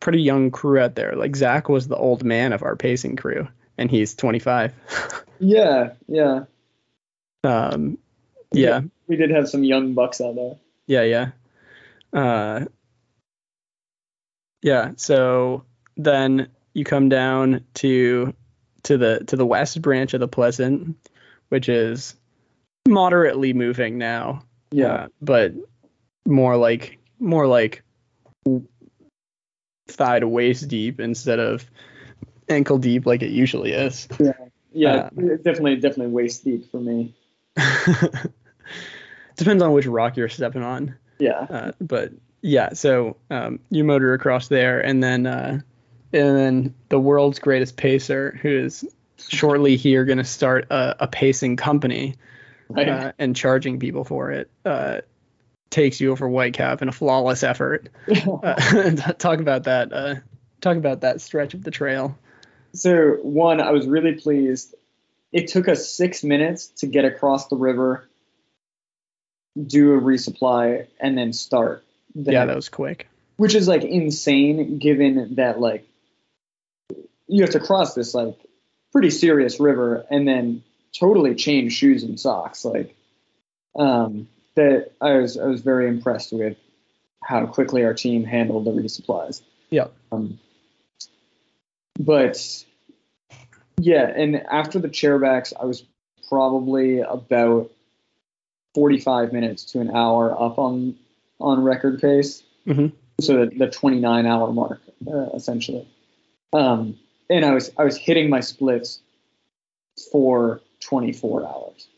pretty young crew out there. Like Zach was the old man of our pacing crew, and he's 25. yeah yeah um, yeah, we did have some young bucks out there yeah, yeah. Uh, yeah. So then you come down to to the to the west branch of the Pleasant, which is moderately moving now. yeah uh, but more like more like thigh to waist deep instead of ankle deep like it usually is. yeah uh, definitely definitely waist deep for me Depends on which rock you're stepping on. yeah Uh, but yeah, so um, you motor across there, and then uh, and then the world's greatest pacer, who is shortly here going to start a, a pacing company right uh, and charging people for it, uh, takes you over Whitecap in a flawless effort. Uh, talk about that. Uh, talk about that stretch of the trail. So one, I was really pleased. It took us six minutes to get across the river, do a resupply, and then start. the yeah, next- that was quick. which is like insane, given that like you have to cross this like pretty serious river and then totally change shoes and socks. Like, um, that I was I was very impressed with how quickly our team handled the resupplies. Yeah. Um, but yeah, and after the chairbacks, I was probably about 45 minutes to an hour up on on record pace. Mhm. So the, the 29 hour mark, uh, essentially. Um, and I was I was hitting my splits for 24 hours.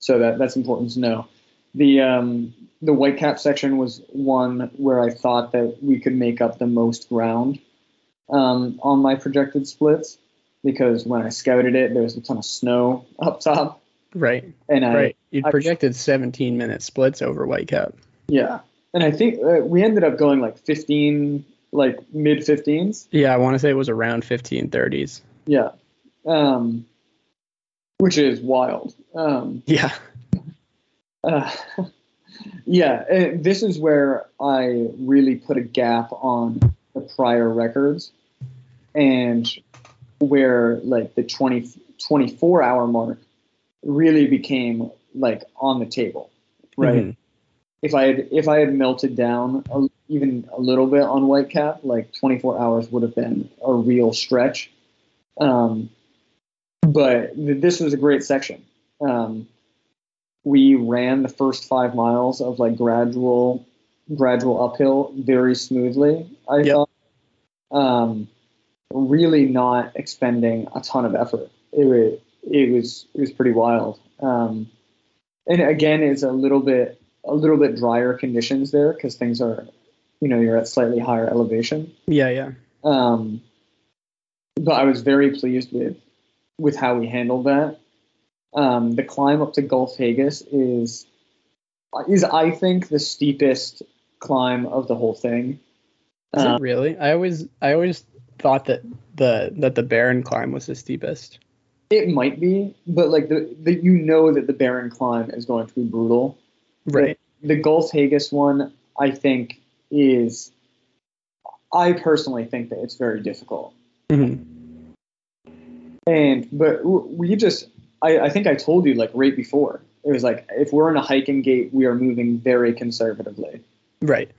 So that that's important to know. The um, the Whitecap section was one where I thought that we could make up the most ground um, on my projected splits because when I scouted it, there was a ton of snow up top, Right. and I right. You projected 17 minute splits over Whitecap. yeah, and I think uh, we ended up going like 15, like mid 15s. Yeah, I want to say it was around 1530s. Yeah, um, which is wild. Um, Yeah. Uh, yeah, this is where I really put a gap on the prior records and where like the 20, 24 hour mark really became like on the table, right? Mhm. If I had if I had melted down a, even a little bit on Whitecap, like 24 hours would have been a real stretch. Um, but th- this was a great section. Um, we ran the first five miles of like gradual gradual uphill very smoothly i Yep. thought um, really not expending a ton of effort it was it was it was pretty wild um, and again it's a little bit a little bit drier conditions there because things are you know you're at slightly higher elevation Yeah, yeah. um, but I was very pleased with with how we handled that. Um, the climb up to Gulf Hagas is is I think the steepest climb of the whole thing. Is Um, it really? I always I always thought that the that the Barren climb was the steepest. It might be, but like the, the you know that the barren climb is going to be brutal. Right. The Gulf Hagas one, I think, is. I personally think that it's very difficult, Mhm. and but we just. I, I think I told you like right before. It was like if we're in a hiking gait, we are moving very conservatively, Right.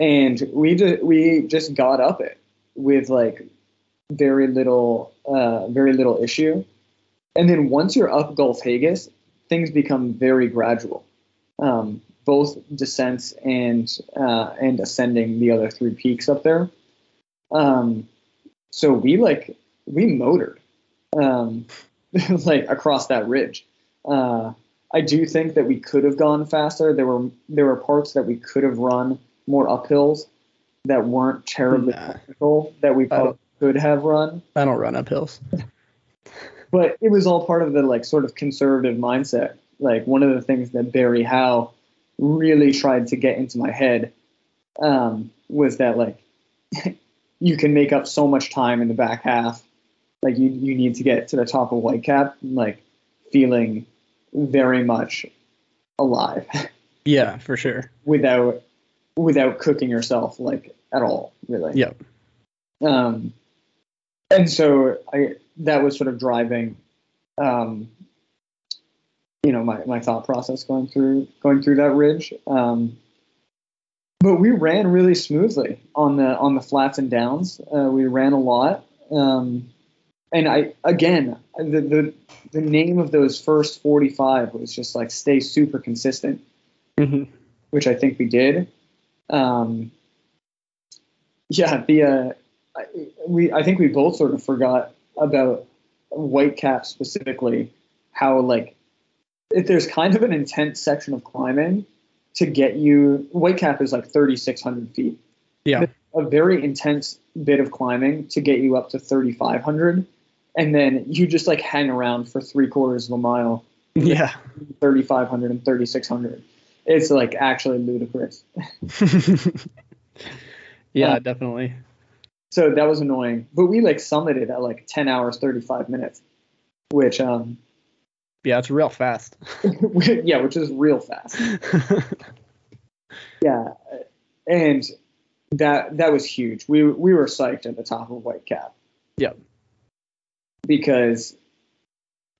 and we just we just got up it with like very little uh, very little issue, and then once you're up Gulf Hagas, things become very gradual. Um, both descents and uh, and ascending the other three peaks up there. Um, so we like we motored um, like across that ridge. Uh, I do think that we could have gone faster. There were there were parts that we could have run more uphills that weren't terribly Nah. technical that we probably could have run I don't run up hills. but it was all part of the like sort of conservative mindset. Like one of the things that Barry Howe really tried to get into my head um, was that like you can make up so much time in the back half. Like you you need to get to the top of Whitecap like feeling very much alive Yeah, for sure. without without cooking yourself like at all really. Yep. Um, and so I that was sort of driving, um, you know, my, my thought process going through going through that ridge. Um, but we ran really smoothly on the on the flats and downs. Uh, we ran a lot, um, and I again the, the the name of those first 45 was just like stay super consistent hmm which I think we did. Um, yeah, the uh, I, we I think we both sort of forgot about Whitecap specifically. How like if there's kind of an intense section of climbing to get you. Whitecap is like 3,600 feet. Yeah. A very intense bit of climbing to get you up to 3,500, and then you just like hang around for three quarters of a mile Yeah. 3,500 and 3,600. It's like actually ludicrous. yeah, Uh, definitely. So that was annoying. But we like summited at like 10 hours, 35 minutes, which, um, Yeah, it's real fast. yeah, which is real fast. Yeah. And that, that was huge. We, we were psyched at the top of White Whitecap. Yep. Because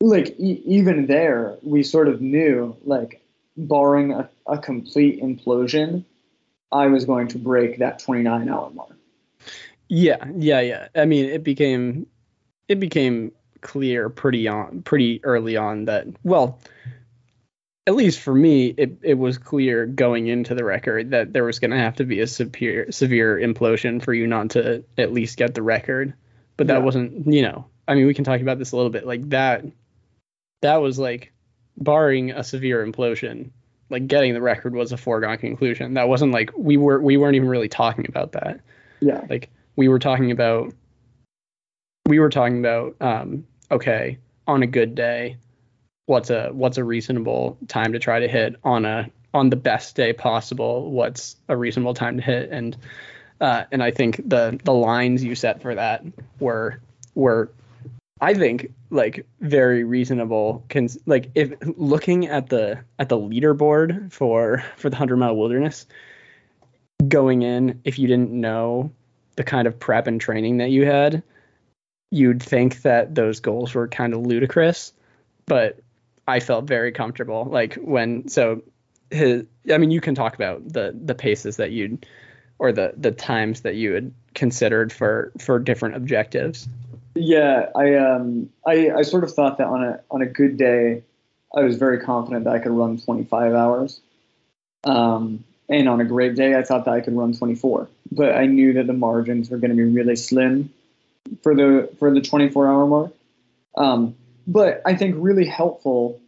like e- even there, we sort of knew like barring a, a complete implosion, I was going to break that 29 hour mark. Yeah, yeah, yeah. I mean, it became it became clear pretty on pretty early on that well, at least for me, it it was clear going into the record that there was going to have to be a severe severe implosion for you not to at least get the record. But that Yeah. wasn't, you know. I mean, we can talk about this a little bit. Like that, that was like, barring a severe implosion, like getting the record was a foregone conclusion. That wasn't like we were we weren't even really talking about that Yeah. like we were talking about we were talking about um okay on a good day what's a what's a reasonable time to try to hit? On a on the best day possible what's a reasonable time to hit? And uh and i think the the lines you set for that were were i think like very reasonable. Like if looking at the at the leaderboard for for the 100 mile wilderness going in if you didn't know the kind of prep and training that you had, you'd think that those goals were kind of ludicrous. But I felt very comfortable. Like when so his I mean you can talk about the the paces that you'd or the the times that you had considered for for different objectives. Yeah, I um I, I sort of thought that on a on a good day, I was very confident that I could run 25 hours. Um, and on a great day, I thought that I could run 24. But I knew that the margins were going to be really slim for the for the 24 hour mark. Um, but I think really helpful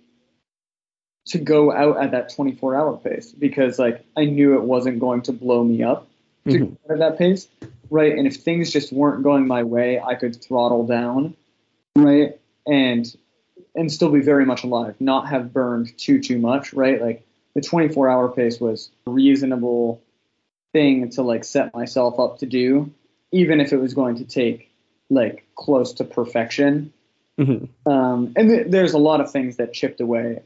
to go out at that 24 hour pace because like I knew it wasn't going to blow me up to Mhm. go at that pace, right? And if things just weren't going my way, I could throttle down, right? And and still be very much alive, not have burned too too much, right? Like the 24 hour pace was a reasonable thing to like set myself up to do, even if it was going to take like close to perfection. Mm-hmm. Um, and th- there's a lot of things that chipped away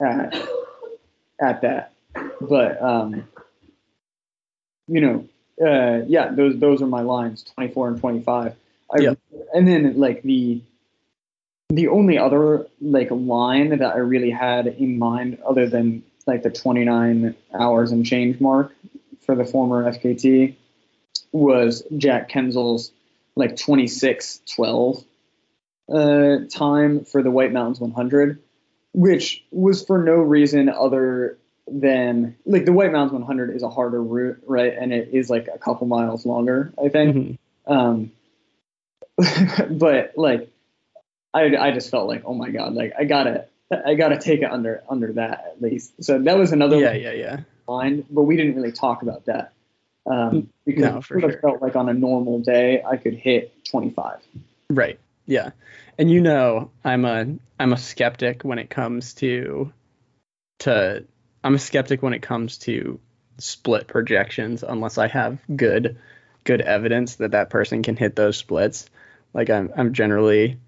at at that, but um, you know, uh, yeah, those those are my lines, 24 and 25. I, Yeah. And then like the the only other like line that I really had in mind, other than like the 29 hours and change mark for the former FKT, was Jack Kuenzle's like 26:12 uh, time for the White Mountains 100, which was for no reason other than like the White Mountains 100 is a harder route, right? And it is like a couple miles longer, I think. Mhm. Um, but like, I, I just felt like, oh my god, like I gotta I gotta take it under under that at least. So that was another Yeah, yeah, yeah. line, but we didn't really talk about that um, because No, for of sure. felt like on a normal day I could hit 25. Right. Yeah. And you know, I'm a I'm a skeptic when it comes to to I'm a skeptic when it comes to split projections unless I have good good evidence that that person can hit those splits. Like I'm I'm generally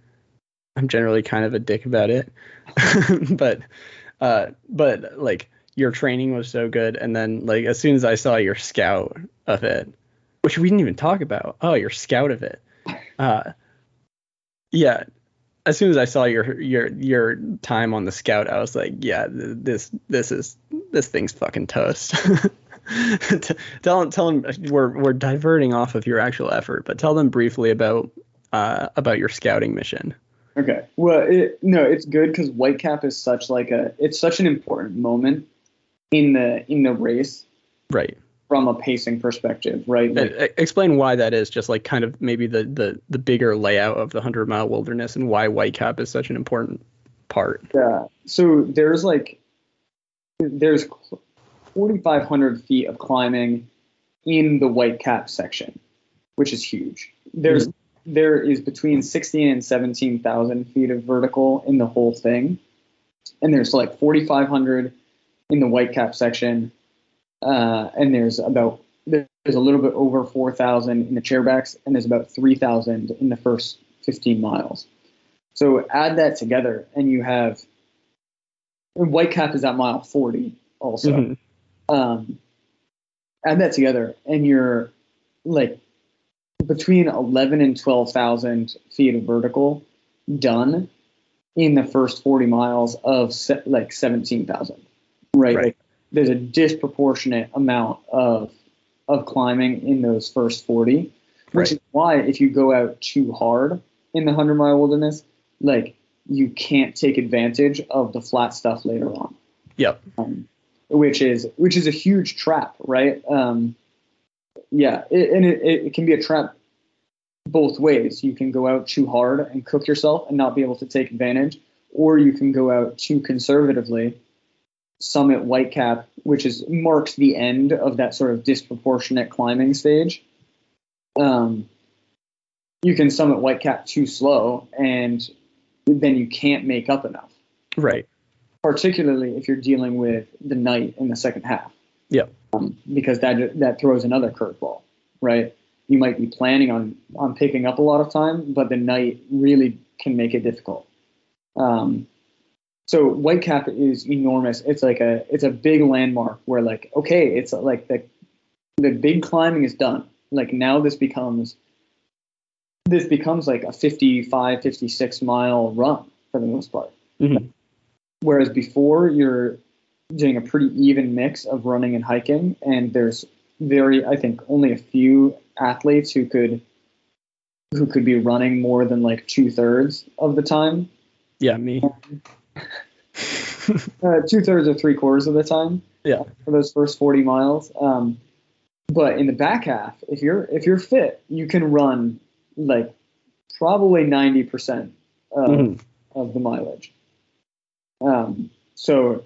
I'm generally kind of a dick about it. but uh but like your training was so good and then like as soon as I saw your scout of it, which we didn't even talk about. Oh, your scout of it. Uh yeah as soon as i saw your your your time on the scout i was like yeah th- this this is this thing's fucking toast tell them tell them we're we're diverting off of your actual effort but tell them briefly about uh about your scouting mission Okay. Well, it, no, it's good because Whitecap is such like a it's such an important moment in the in the race right from a pacing perspective, right? Like, explain why that is just like kind of maybe the the the bigger layout of the 100 mile wilderness and why whitecap is such an important part Yeah. So there's like there's 4,500 feet of climbing in the Whitecap section, which is huge. There's mm-hmm. There is between 16 and 17,000 feet of vertical in the whole thing, and there's like 4,500 in the Whitecap section, uh, and there's about there's a little bit over 4,000 in the chairbacks, and there's about 3,000 in the first 15 miles. So add that together, and you have and Whitecap is at mile 40 also. Mhm. Um, add that together, and you're like between 11 and 12,000 feet of vertical done in the first 40 miles of se- like 17,000. Right? Right. Like, there's a disproportionate amount of of climbing in those first 40, which Right. is why if you go out too hard in the 100 mile wilderness, like you can't take advantage of the flat stuff later on yep um, which is which is a huge trap, right? Um, yeah, it, and it, it can be a trap both ways. You can go out too hard and cook yourself and not be able to take advantage, or you can go out too conservatively, summit whitecap, which is marks the end of that sort of disproportionate climbing stage. Um, you can summit whitecap too slow, and then you can't make up enough right particularly if you're dealing with the night in the second half. Yep. Um, because that that throws another curveball, right? You might be planning on on picking up a lot of time, but the night really can make it difficult. Um, so Whitecap is enormous. It's like a it's a big landmark where like okay, it's like the the big climbing is done. Like now this becomes this becomes like a 55 56 mile run for the most part. Mhm. Whereas before you're doing a pretty even mix of running and hiking, and there's very, I think, only a few athletes who could who could be running more than like two thirds of the time, yeah me uh, two thirds or three quarters of the time. Yeah. for those first 40 miles. Um, but in the back half, if you're if you're fit, you can run like probably 90 percent of, Mhm. of the mileage. Um, so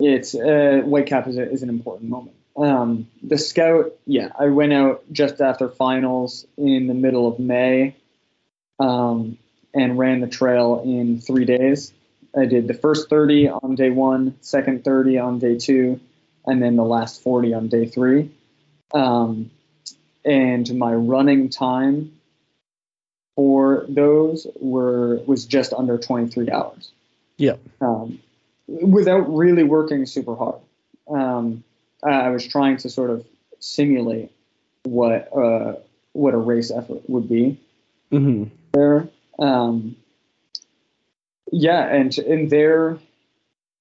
it's uh, Whitecap is, a, is an important moment. Um, the scout, yeah, I went out just after finals in the middle of May. Um, and ran the trail in three days. I did the first 30 on day one, second 30 on day two, and then the last 40 on day three. Um, and my running time for those were was just under 23 hours. Yep. Um, without really working super hard. Um, I was trying to sort of simulate what uh, what a race effort would be hmm there. Um, yeah, and in there,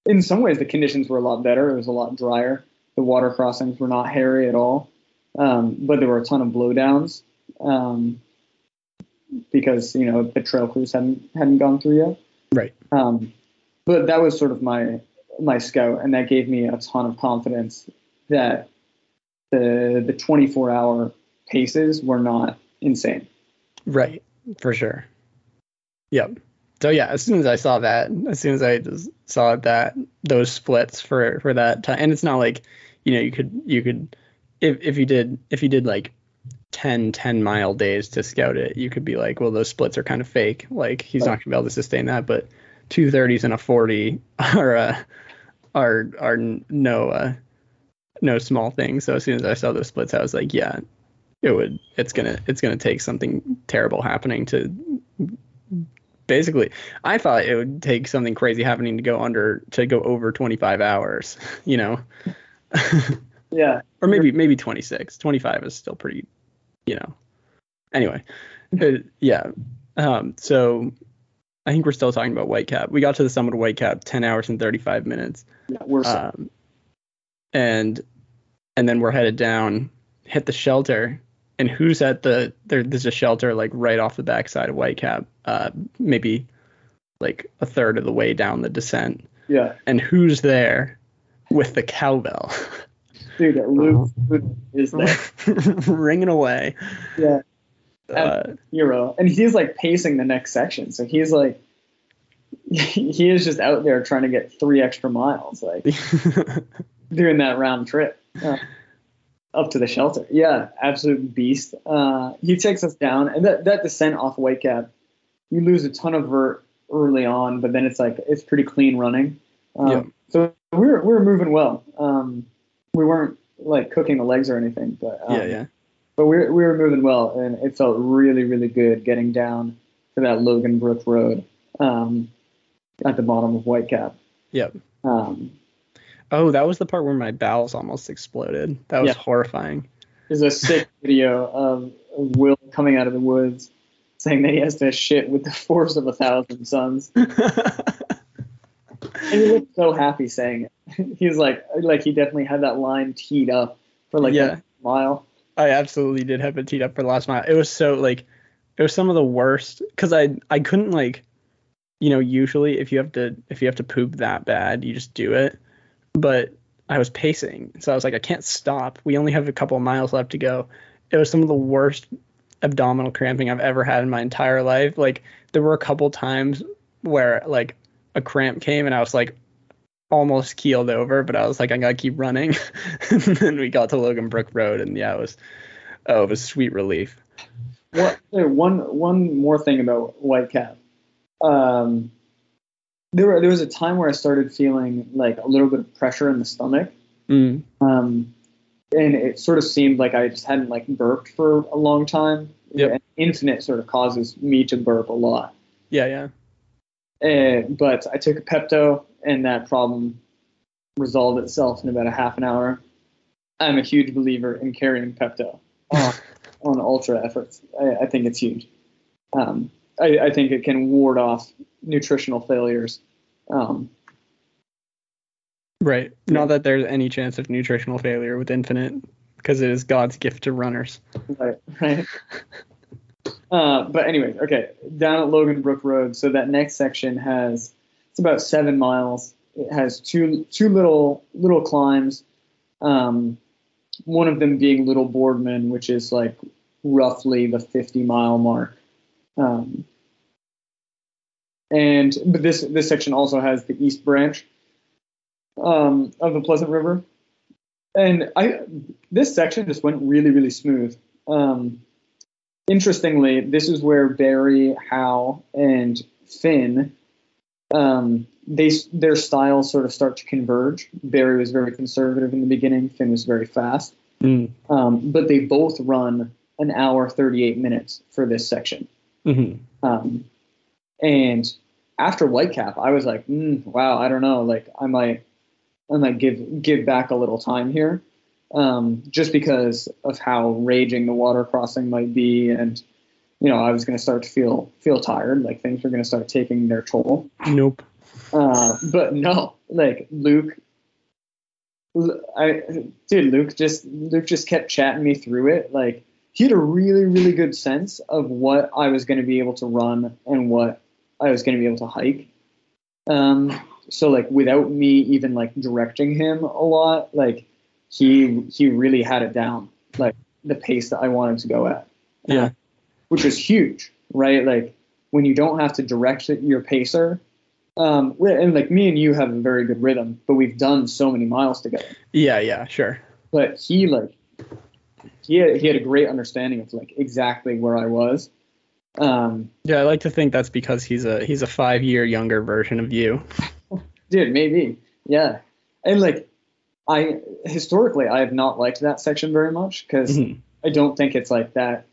in some ways, the conditions were a lot better. It was a lot drier. The water crossings were not hairy at all, um, but there were a ton of blowdowns um, because you know the trail crews hadn't hadn't gone through yet. Right. Um, but that was sort of my my scout, and that gave me a ton of confidence that the the 24 hour paces were not insane. Right. For sure. Yep. So yeah, as soon as I saw that, as soon as I just saw that those splits for for that time, and it's not like you know you could you could if if you did if you did like 10 10 mile days to scout it, you could be like, well, those splits are kind of fake. Like he's not gonna be able to sustain that. But two thirties and a forty are uh, are are no uh, no small thing. So as soon as I saw those splits, I was like, yeah, it would it's gonna it's gonna take something terrible happening to basically i thought it would take something crazy happening to go under to go over 25 hours you know? Yeah, or maybe maybe 26 25 is still pretty you know. Anyway uh, yeah um so i think we're still talking about Whitecap. we got to the summit of Whitecap 10 hours and 35 minutes. Yeah we're um, and and then we're headed down, hit the shelter, and who's at the there? There's a shelter like right off the backside of Whitecap, uh, maybe like a third of the way down the descent, yeah. and who's there with the cowbell Dude, Luke is there. ringing away? Yeah, Uh, hero, and he's like pacing the next section. So he's like, he is just out there trying to get three extra miles, like doing that round trip uh, up to the shelter. Yeah, absolute beast. Uh, he takes us down, and that that descent off Whitecap, you lose a ton of vert early on, but then it's like it's pretty clean running. Um, Yeah. So we were we were moving well. Um, we weren't like cooking the legs or anything, but um, yeah, yeah, but we were, we were moving well, and it felt really, really good getting down to that Logan Brook Road um, at the bottom of Whitecap. yep. Um, Oh, that was the part where my bowels almost exploded. That was Yeah. horrifying. there's a sick video of, Will coming out of the woods saying that he has to shit with the force of a thousand suns. And he looked so happy saying it. He's like, like he definitely had that line teed up for like Yeah. a mile. I absolutely did have it teed up for the last mile. It was so like it was some of the worst because I I couldn't like you know usually if you have to if you have to poop that bad you just do it, but I was pacing so I was like I can't stop. We only have a couple miles left to go. It was some of the worst abdominal cramping I've ever had in my entire life. Like there were a couple times where like a cramp came and I was like almost keeled over, but I was like, I gotta keep running. and then we got to Logan Brook Road, and yeah, it was oh, it was sweet relief. What, one one more thing about Whitecap. Um, there were, there was a time where I started feeling like a little bit of pressure in the stomach, Mm. um, and it sort of seemed like I just hadn't like burped for a long time. Yep. And Infinit sort of causes me to burp a lot. Yeah, yeah. Uh, but I took a Pepto, and that problem resolved itself in about a half an hour. I'm a huge believer in carrying Pepto on, on ultra efforts. I, I think it's huge. Um, I, I think it can ward off nutritional failures. Um, Right. Not that there's any chance of nutritional failure with Infinit, because it is God's gift to runners. right, right. Uh, but anyway, okay, down at Logan Brook Road. So that next section has it's about seven miles. It has two two little little climbs. Um, one of them being Little Boardman, which is like roughly the 50 mile mark. Um, and but this this section also has the East Branch um, of the Pleasant River, and I this section just went really really smooth. Um, interestingly, this is where Barry, Hal, and Finn, um, they their styles sort of start to converge. Barry was very conservative in the beginning. Finn was very fast. Mm. Um, but they both run an hour 38 minutes for this section. hmm Um, and after Whitecap, I was like, mm, wow, I don't know, like I might, I might give give back a little time here, um, just because of how raging the water crossing might be, and you know, I was going to start to feel feel tired, like things were going to start taking their toll. Nope. Uh, but no, like Luke, I dude, Luke just Luke just kept chatting me through it. Like he had a really really good sense of what I was going to be able to run and what I was going to be able to hike. Um, so like without me even like directing him a lot, like he he really had it down, like the pace that I wanted to go at Yeah. which was huge, right? Like when you don't have to direct your pacer, um, and like me and you have a very good rhythm, but we've done so many miles together. Yeah. Yeah. Sure. But he like he had, he had a great understanding of like exactly where I was. Um, Yeah. I like to think that's because he's a he's a five year younger version of you. dude, maybe, yeah, and like I historically I have not liked that section very much because Mhm. I don't think it's like that.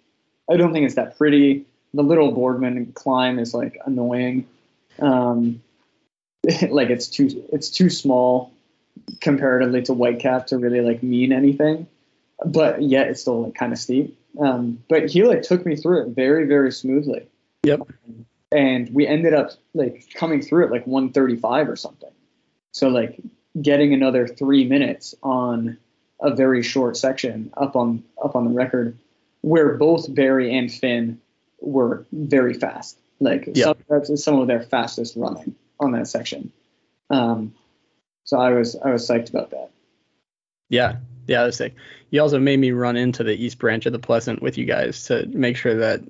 I don't think it's that pretty. The little Boardman climb is like annoying. Um, like it's too it's too small comparatively to Whitecap to really like mean anything. But yet it's still like kind of steep. Um, but he like took me through it very very smoothly. Yep. And we ended up like coming through it like 135 or something. So like getting another three minutes on a very short section up on up on the record where both Barry and Finn were very fast. Like Yeah. some, some of their fastest running on that section. Um, so I was I was psyched about that. Yeah. Yeah. That's sick. You also made me run into the east branch of the Pleasant with you guys to make sure that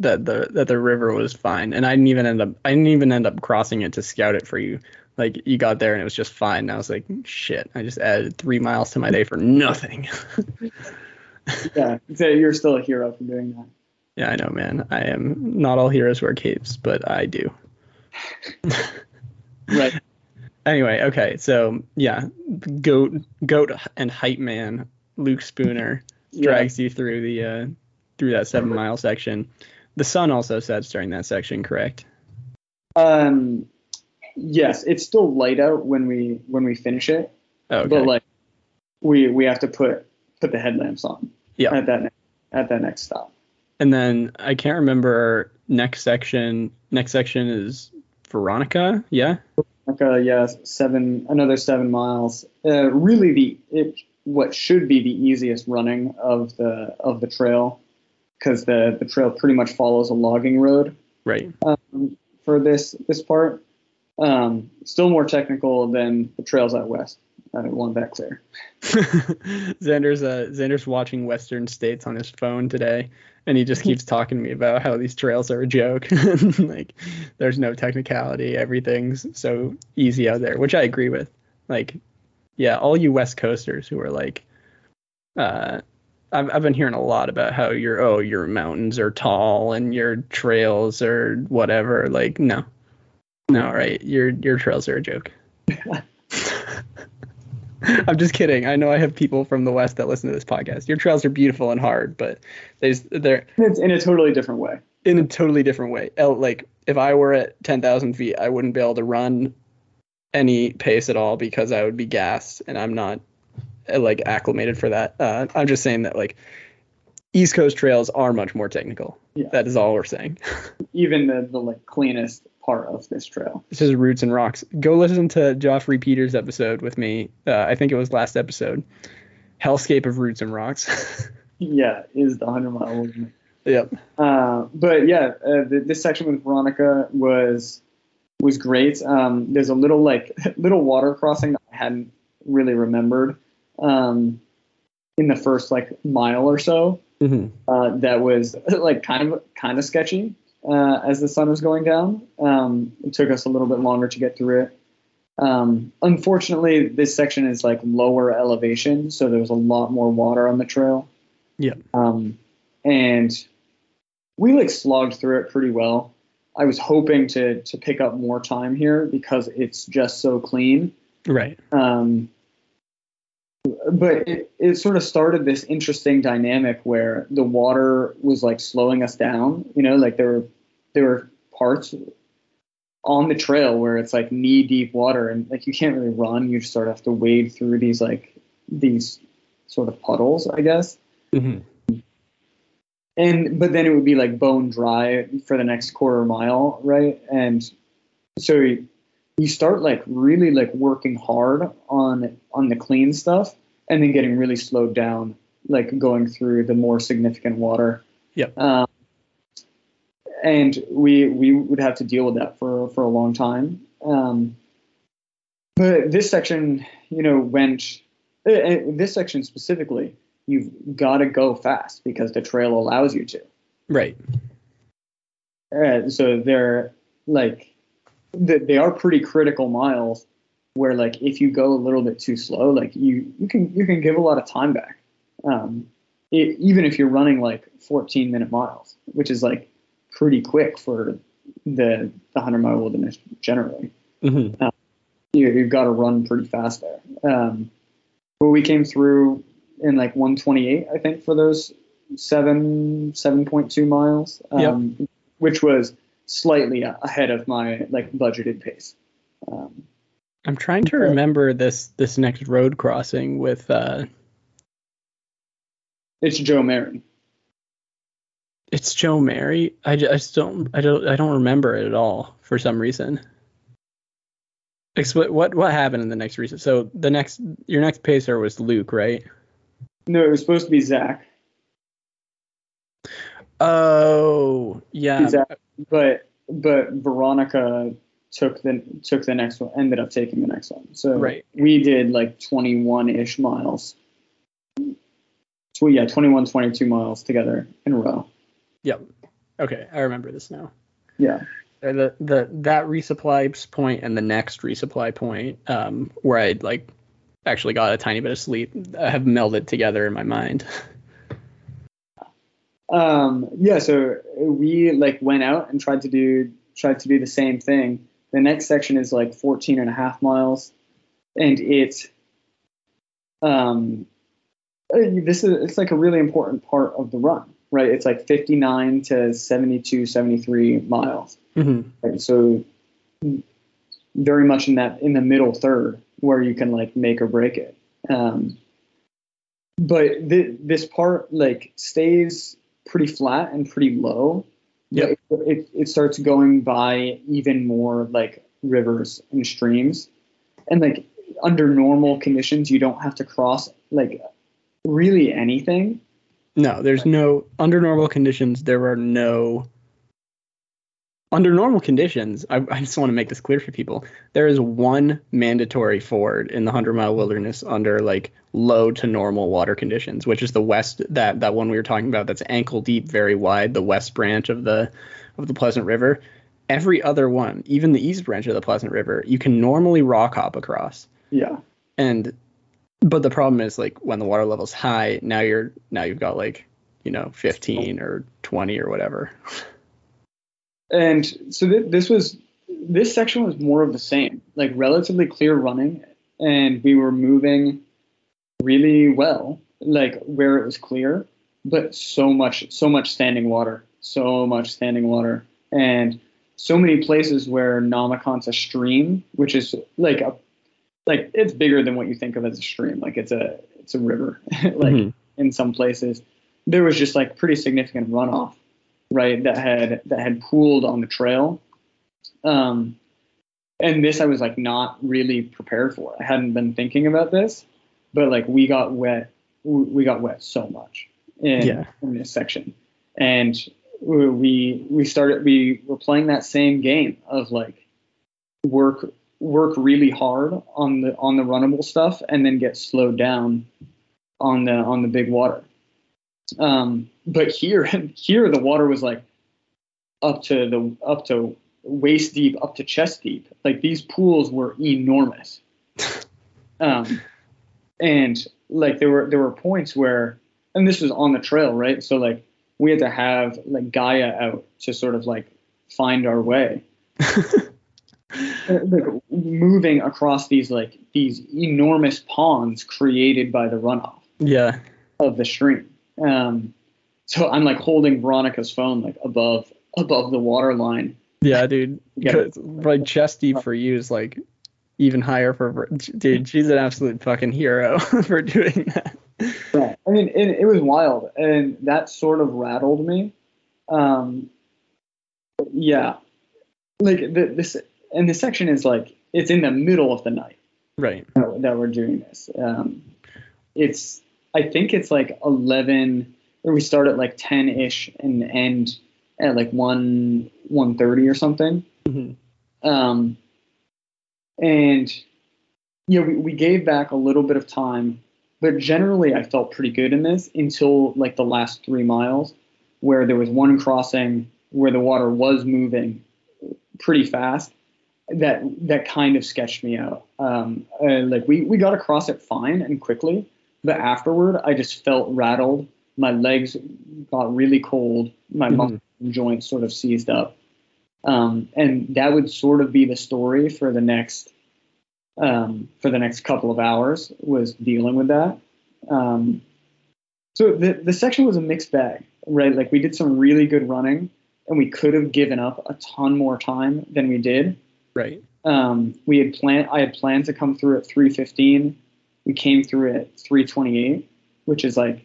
that the that the river was fine, and I didn't even end up I didn't even end up crossing it to scout it for you. Like you got there and it was just fine. And I was like, shit, I just added three miles to my day for nothing. Yeah, so you're still a hero for doing that. yeah, I know, man. I am not all heroes wear capes, but I do. Right. Anyway, okay, so yeah, goat, goat, and hype man Luke Spooner drags you through the uh, through that seven mile section. The sun also sets during that section, correct? Um, yes, it's still light out when we when we finish it, Okay. but like we we have to put put the headlamps on Yeah. at that at that next stop. and then I can't remember next section. Next section is Veronica. Yeah. Like uh, yeah, seven another seven miles. Uh, really, the it what should be the easiest running of the of the trail, because the the trail pretty much follows a logging road Right. um, for this this part. Um, still more technical than the trails out west. I want that clear. Xander's uh, Xander's watching Western States on his phone today, and he just keeps talking to me about how these trails are a joke. like, there's no technicality, everything's so easy out there, which I agree with. Like, yeah, all you West Coasters who are like, uh, I've I've been hearing a lot about how your oh your mountains are tall and your trails are whatever. Like, no, no, right? Your your trails are a joke. I'm just kidding. I know I have people from the West that listen to this podcast. Your trails are beautiful and hard, but they they're It's in a totally different way. in a totally different way. Like if I were at 10,000 feet, I wouldn't be able to run any pace at all because I would be gassed, and I'm not uh, like acclimated for that. Uh, I'm just saying that like East Coast trails are much more technical. Yeah. That is all we're saying. Even the, the like cleanest part of this trail. This is Roots and Rocks. Go listen to Joffrey Peters' episode with me. Uh, I think it was last episode. Hellscape of Roots and Rocks. Yeah, is the hundred mile limit. yep. Uh, but yeah, uh, the, this section with Veronica was was great. Um, there's a little like little water crossing that I hadn't really remembered um, in the first like mile or so. hmm Uh, that was like kind of kind of sketchy uh, as the sun was going down. Um, it took us a little bit longer to get through it. Um, unfortunately, this section is like lower elevation, so there was a lot more water on the trail. Yeah. Um, and we like slogged through it pretty well. I was hoping to to pick up more time here because it's just so clean. Right. Um, but it, it sort of started this interesting dynamic where the water was like slowing us down. You know, like there were there were parts on the trail where it's like knee deep water and like you can't really run. You just sort of have to wade through these like these sort of puddles, I guess. Mm-hmm. And but then it would be like bone dry for the next quarter mile, right? And so you, start like really like working hard on on the clean stuff and then getting really slowed down like going through the more significant water. yeah Um, and we we would have to deal with that for for a long time. Um, but this section, you know, went uh, uh, this section specifically, you've got to go fast because the trail allows you to. Right. Uh, so they're like they are pretty critical miles where like if you go a little bit too slow, like you you can you can give a lot of time back. Um, it, even if you're running like 14 minute miles, which is like pretty quick for the the 100 mile wilderness generally. Mm-hmm. You, you've got to run pretty fast there. Um, but we came through in like 128, I think, for those seven 7.2 miles, um, which was slightly ahead of my like budgeted pace. Um, I'm trying to remember this this next road crossing with uh it's Joe Marin. it's Jo-Mary. I ju- I just don't I don't I don't remember it at all for some reason. Expl- what what happened in the next recent? So the next your next pacer was Luke, right? No, it was supposed to be Zach. Oh yeah. Zach, but but Veronica took the took the next one, ended up taking the next one. So Right. we did like 21 ish miles. So yeah, 21, 22 miles together in a row. Yep. Okay, I remember this now. Yeah. The the that resupply point and the next resupply point, um, where I like actually got a tiny bit of sleep, uh, have melded together in my mind. Um, yeah, so we like went out and tried to do tried to do the same thing. The next section is like 14 and a half miles, and it's um, this is it's like a really important part of the run, right? It's like 59 to 72, 73 miles. Mm-hmm. Right? So very much in that in the middle third where you can like make or break it. Um, but th- this part like stays pretty flat and pretty low. But It, it, it starts going by even more like rivers and streams, and like under normal conditions, you don't have to cross like really anything. No, there's no under normal conditions. There are no under normal conditions. I, I just want to make this clear for people. There is one mandatory ford in the hundred mile wilderness under like low to normal water conditions, which is the west that that one we were talking about. That's ankle deep, very wide, the west branch of the of the Pleasant River. Every other one, even the east branch of the Pleasant River, you can normally rock hop across Yeah. and but the problem is like when the water level's high now you're now you've got like you know 15 or 20 or whatever And so th- this was this section was more of the same, like relatively clear running, and we were moving really well, like where it was clear, but so much so much standing water, so much standing water, and so many places where Nahmakanta stream, which is like a like it's bigger than what you think of as a stream, like it's a it's a river, like Mhm. in some places. There was just like pretty significant runoff right that had that had pooled on the trail. Um and this i was like not really prepared for. I hadn't been thinking about this but like we got wet we got wet so much in, Yeah. in this section. And we we started we were playing that same game of like work work really hard on the on the runnable stuff and then get slowed down on the on the big water um, but here, here the water was like up to the up to waist deep, up to chest deep. Like these pools were enormous. Um, and like there were there were points where, and this was on the trail, right? So like we had to have like Gaia out to sort of like find our way. like moving across these like these enormous ponds created by the runoff yeah. of the stream. Um, so I'm like holding Veronica's phone like above above the water line. Yeah, dude. Yeah. Like chest deep for you is like even higher for dude. She's an absolute fucking hero for doing that. Yeah. I mean, it, it was wild, and that sort of rattled me. Um, yeah, like the, this, and the section is like it's in the middle of the night. Right. that, that we're doing this. Um, it's I think it's like eleven, or we start at like ten ish and end at like one one thirty or something. Mhm. Um, and yeah, we, we gave back a little bit of time, but generally I felt pretty good in this until like the last three miles, where there was one crossing where the water was moving pretty fast. That that kind of sketched me out. Um, uh, like we we got across it fine and quickly, but afterward I just felt rattled. My legs got really cold. My Mhm. muscles and joints sort of seized up. Um, and that would sort of be the story for the next um, for the next couple of hours was dealing with that. Um, so the the section was a mixed bag, right? Like we did some really good running, and we could have given up a ton more time than we did. Right. Um, we had planned. I had planned to come through at 3:15. We came through at 3:28, which is like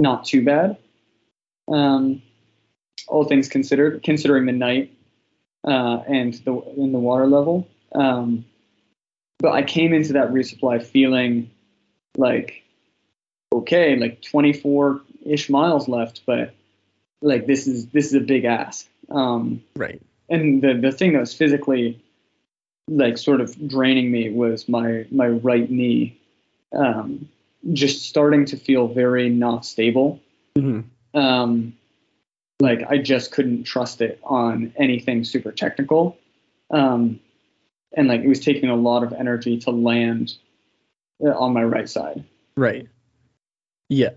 not too bad. Um, all things considered, considering the night uh, and the in the water level. Um, but I came into that resupply feeling like okay, like 24 ish miles left, but like this is this is a big ask. Um, Right. and the the thing that was physically like sort of draining me was my my right knee um, just starting to feel very not stable hmm um, like i just couldn't trust it on anything super technical um, and like it was taking a lot of energy to land uh, on my right side Right. Yeah.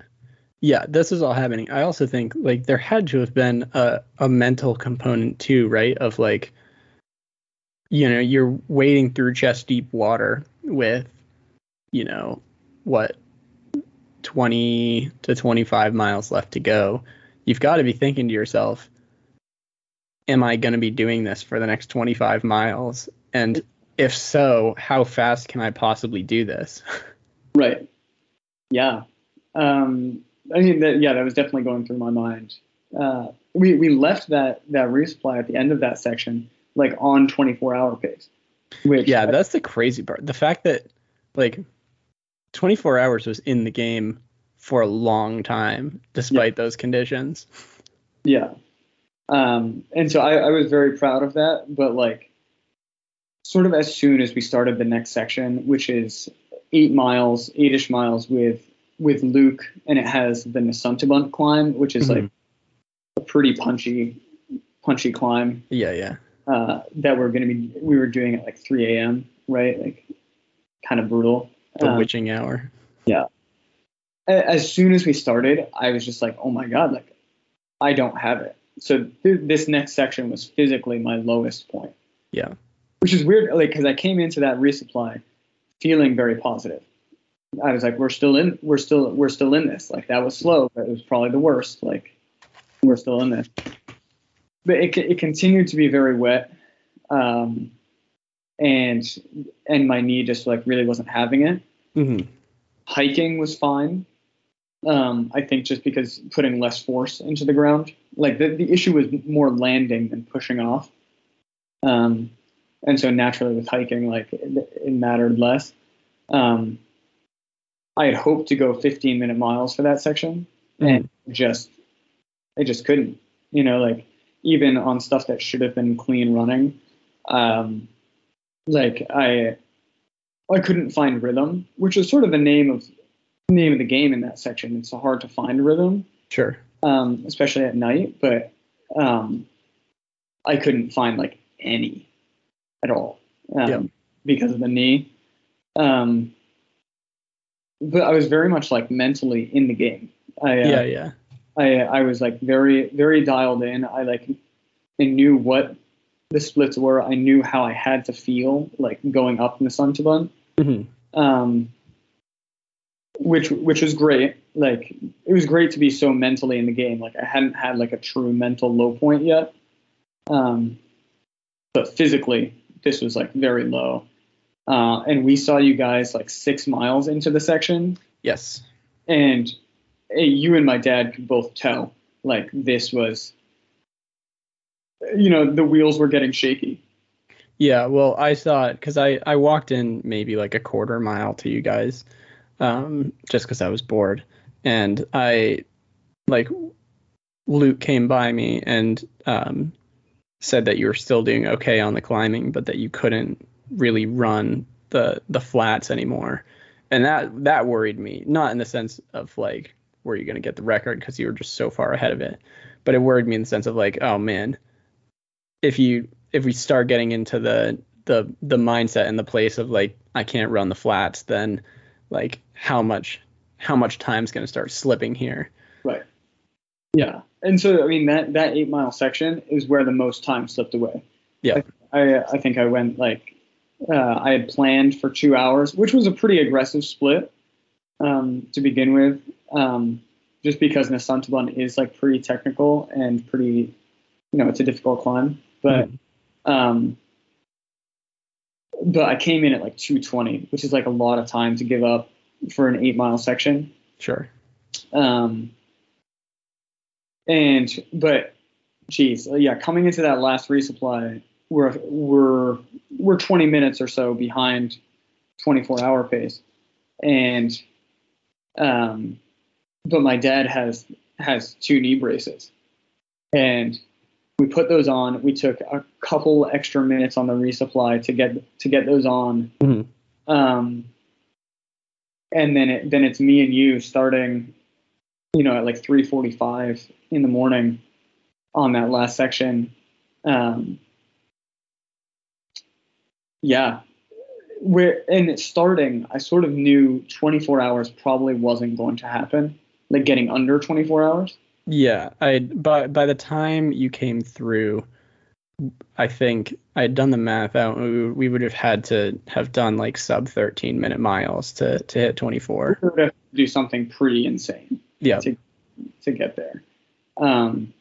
Yeah, this is all happening. I also think like there had to have been a, a mental component too, right? Of like, you know, you're wading through chest deep water with, you know, what, 20 to 25 miles left to go. You've got to be thinking to yourself, am I going to be doing this for the next 25 miles? And if so, how fast can I possibly do this? Right. Yeah. Um, I mean, that, yeah, that was definitely going through my mind. Uh, we we left that that resupply at the end of that section like on 24 hour pace. Which Yeah, that's the crazy part. The fact that like 24 hours was in the game for a long time despite those conditions. yeah. Um, and so I, I was very proud of that. But like, sort of as soon as we started the next section, which is eight miles, eight-ish miles with with Luke, and it has the Nesuntabunt climb, which is like Mhm. a pretty punchy punchy climb. Yeah, yeah. Uh, that we're going to be we were doing at like 3 a.m. right? Like kind of brutal. The Um, witching hour. a- as soon as we started i was just like oh my god like i don't have it. So th- this next section was physically my lowest point. Yeah. which is weird like because i came into that resupply feeling very positive. I was like we're still in we're still we're still in this. Like that was slow but it was probably the worst. Like we're still in this but it, it continued to be very wet um and and my knee just like really wasn't having it hmm hiking was fine. Um, I think just because putting less force into the ground, like the, the issue was more landing than pushing off. Um, and so naturally with hiking, like it, it mattered less. Um, I had hoped to go 15 minute miles for that section and just, I just couldn't, you know, like even on stuff that should have been clean running. Um, like I, I couldn't find rhythm, which is sort of the name of name of the game in that section. It's so hard to find rhythm, Sure. um, especially at night. But um, I couldn't find like any at all um, Yeah. because of the knee. Um, but I was very much like mentally in the game. I, uh, Yeah, yeah. I I was like very very dialed in. I like I knew what the splits were. I knew how I had to feel like going up in the Suntaban. Mm-hmm. Um, which which was great. Like it was great to be so mentally in the game. Like I hadn't had like a true mental low point yet. Um, but physically, this was like very low. Uh, and we saw you guys like six miles into the section, Yes. and you and my dad could both tell like this was, you know, the wheels were getting shaky. Yeah, well, I saw it because I, I walked in maybe like a quarter mile to you guys, um, just because I was bored, and I, like, Luke came by me and um, said that you were still doing okay on the climbing, but that you couldn't really run the the flats anymore, and that that worried me. Not in the sense of like, were you gonna get the record because you were just so far ahead of it, but it worried me in the sense of like, oh man, if you if we start getting into the the the mindset and the place of like I can't run the flats, then like how much how much time's gonna start slipping here. Right. Yeah. And so I mean that that eight mile section is where the most time slipped away. Yeah. I I think I went like uh, I had planned for two hours, which was a pretty aggressive split um, to begin with, um, just because Nesuntabunt is like pretty technical and pretty, you know, it's a difficult climb. But um, but I came in at like 220, which is like a lot of time to give up for an eight mile section. Sure. Um, and but, geez, yeah, coming into that last resupply, we're we're we're 20 minutes or so behind 24 hour pace, and um, but my dad has has two knee braces, and we put those on. We took a couple extra minutes on the resupply to get to get those on. Mhm. Um, and then it, then it's me and you starting, you know, at like 3:45 in the morning on that last section. Um, yeah, where and starting, I sort of knew 24 hours probably wasn't going to happen, like getting under 24 hours. Yeah, I by by the time you came through, I think I had done the math out. We, would have had to have done like sub 13 minute miles to to hit 24. We would have to do something pretty insane. Yeah. to to get there. Um,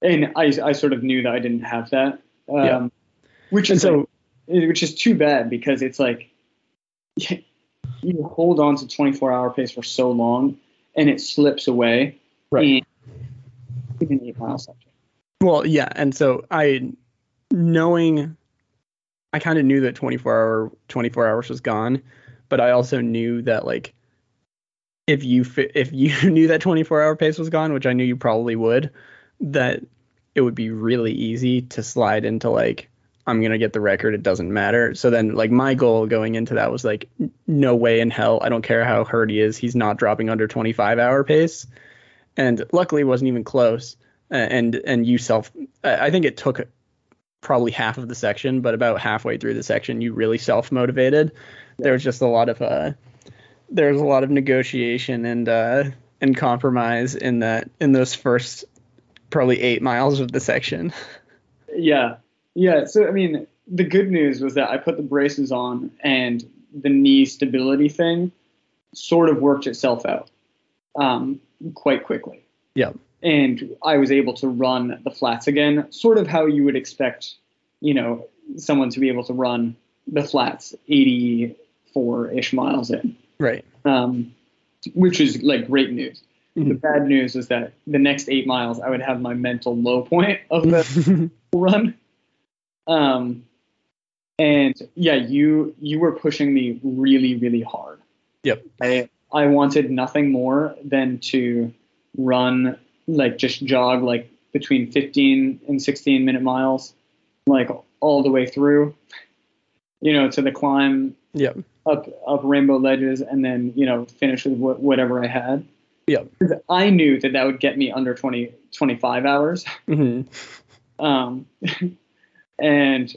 and I, I sort of knew that I didn't have that. Um, Yeah. Which is so like- which is too bad because it's like you hold on to 24 hour pace for so long and it slips away. Right. In an eight mile section. Well, yeah, and so I knowing I kind of knew that 24 hour 24 hours was gone, but I also knew that like if you fi- if you knew that 24 hour pace was gone, which I knew you probably would, that it would be really easy to slide into like I'm going to get the record, it doesn't matter. So then like my goal going into that was like no way in hell, I don't care how hurt he is, he's not dropping under 25 hour pace. And luckily it wasn't even close and and you self I think it took probably half of the section, but about halfway through the section you really self motivated. There was just a lot of uh there was a lot of negotiation and uh and compromise in that in those first probably 8 miles of the section. Yeah. Yeah. So, I mean, the good news was that I put the braces on and the knee stability thing sort of worked itself out um, quite quickly. Yeah. And I was able to run the flats again, sort of how you would expect, you know, someone to be able to run the flats 84 ish miles in, Right. um, which is like great news. The Mhm. bad news is that the next eight miles, I would have my mental low point of the run. Um, and yeah, you you were pushing me really really hard. Yep. I I wanted nothing more than to run like just jog like between 15 and 16 minute miles, like all the way through. You know, to the climb Yep. up up rainbow ledges, and then you know finish with wh- whatever I had. Yep. 'Cause I knew that that would get me under 20 25 hours. Mhm. Um, and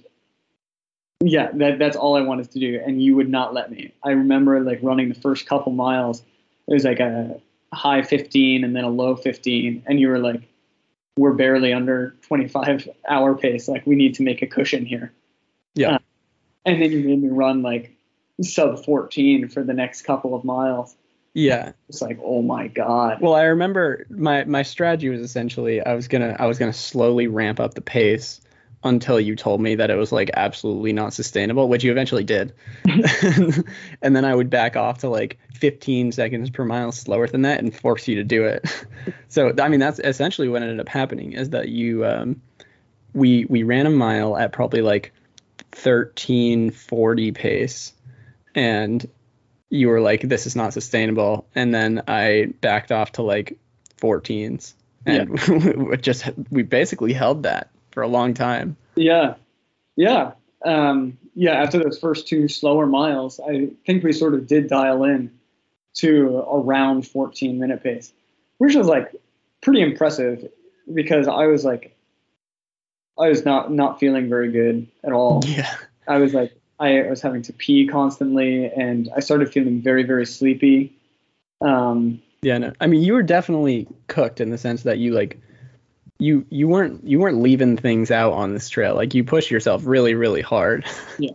yeah, that that's all I wanted to do, and you would not let me. I remember like running the first couple miles. It was like a high 15 and then a low 15, and you were like, "We're barely under 25 hour pace. Like we need to make a cushion here." Yeah. Uh, and then you made me run like sub 14 for the next couple of miles. Yeah. It's like, oh my god. Well, I remember my my strategy was essentially I was gonna I was gonna slowly ramp up the pace until you told me that it was like absolutely not sustainable, which you eventually did. and then I would back off to like 15 seconds per mile slower than that and force you to do it. so I mean that's essentially what ended up happening is that you um we we ran a mile at probably like 1340 pace and you were like this is not sustainable and then I backed off to like 14s and we just we basically held that for a long time. Yeah, yeah, um, yeah. After those first two slower miles, I think we sort of did dial in to around 14 minute pace, which was like pretty impressive because I was like, I was not not feeling very good at all. Yeah. I was like, I was having to pee constantly, and I started feeling very very sleepy. Um, Yeah, no. I mean, you were definitely cooked in the sense that you like you you weren't you weren't leaving things out on this trail. Like you pushed yourself really really hard. yeah,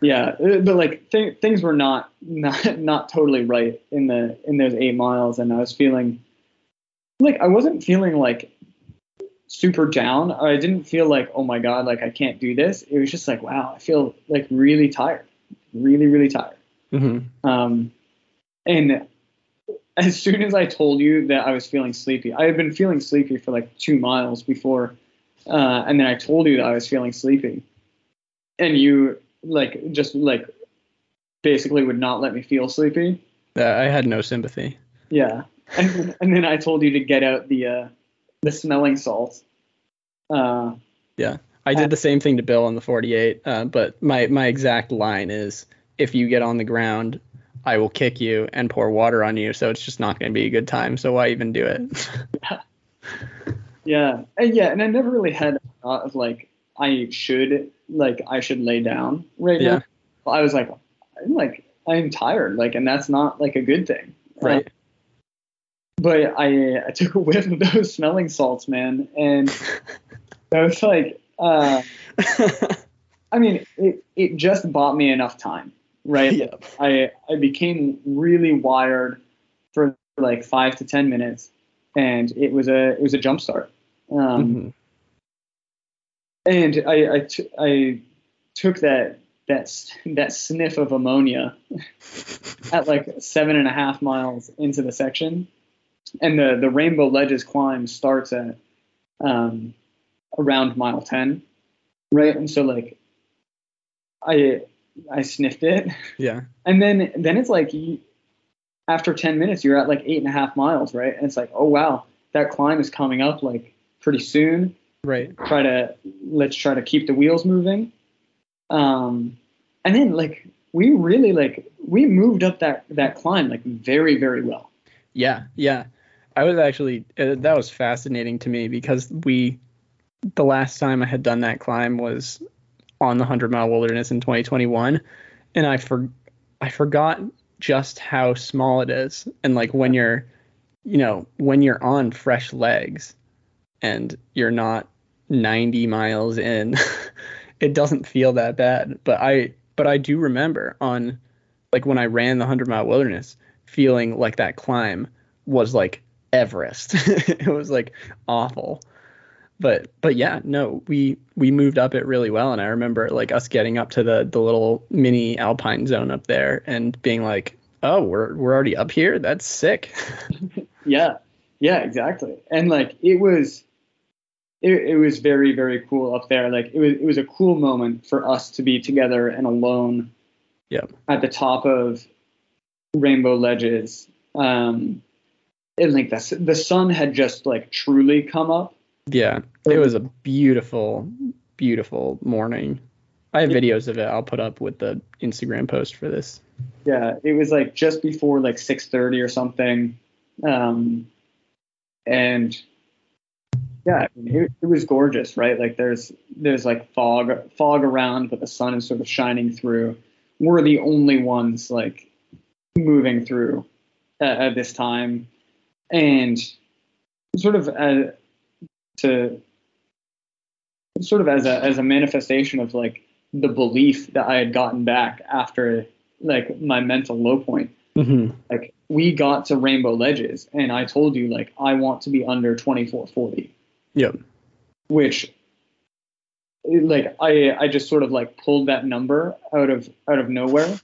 yeah, but like th- things were not not not totally right in the in those eight miles, and I was feeling like I wasn't feeling like super down. I didn't feel like oh my god, like I can't do this. It was just like wow, I feel like really tired, really really tired. mm-hmm. Um, and as soon as I told you that I was feeling sleepy, I had been feeling sleepy for like two miles before, uh, and then I told you that I was feeling sleepy, and you like just like basically would not let me feel sleepy. Uh, I had no sympathy. Yeah, and and then I told you to get out the uh, the smelling salts. Uh, yeah, I did the same thing to Bill on the 48, uh, but my my exact line is if you get on the ground, I will kick you and pour water on you. So it's just not going to be a good time. So why even do it? yeah, and yeah, and I never really had a thought of like I should like I should lay down right Yeah. now. I was like, I'm like I'm tired, like, and that's not like a good thing. right. but I I took a whiff of those smelling salts, man, and I was like, uh, I mean, it it just bought me enough time, right? yeah. I I became really wired for like five to ten minutes, and it was a it was a jump start. Um, Mhm. and I I, t- I took that that that sniff of ammonia at like seven and a half miles into the section, and the the Rainbow Ledges climb starts at um, around mile ten, right? And so like I I sniffed it, Yeah. and then then it's like you, after ten minutes you're at like eight and a half miles, right? And it's like oh wow that climb is coming up like pretty soon Right. try to let's try to keep the wheels moving um and then like we really like we moved up that that climb like very very well Yeah, yeah. I was actually uh, that was fascinating to me because we the last time I had done that climb was on the 100 mile wilderness in 2021 and I for I forgot just how small it is and like when you're you know when you're on fresh legs and you're not 90 miles in it doesn't feel that bad but I but I do remember on like when I ran the 100 mile wilderness feeling like that climb was like Everest. it was like awful. But but yeah, no, we we moved up it really well and I remember like us getting up to the the little mini alpine zone up there and being like, "Oh, we're we're already up here. That's sick." yeah yeah exactly and like it was it, it was very very cool up there like it was it was a cool moment for us to be together and alone Yeah. at the top of rainbow ledges um and like the, the sun had just like truly come up yeah. It was a beautiful beautiful morning. I have videos of it. I'll put up with the Instagram post for this. Yeah, it was like just before like 6:30 or something, um, and yeah, I mean, it, it was gorgeous, right? Like there's there's like fog fog around, but the sun is sort of shining through. We're the only ones like moving through, at, at this time, and sort of uh, to sort of as a as a manifestation of like the belief that I had gotten back after like my mental low point. Mm-hmm. Like we got to Rainbow Ledges, and I told you like I want to be under 2440, Yep. which like I I just sort of like pulled that number out of out of nowhere.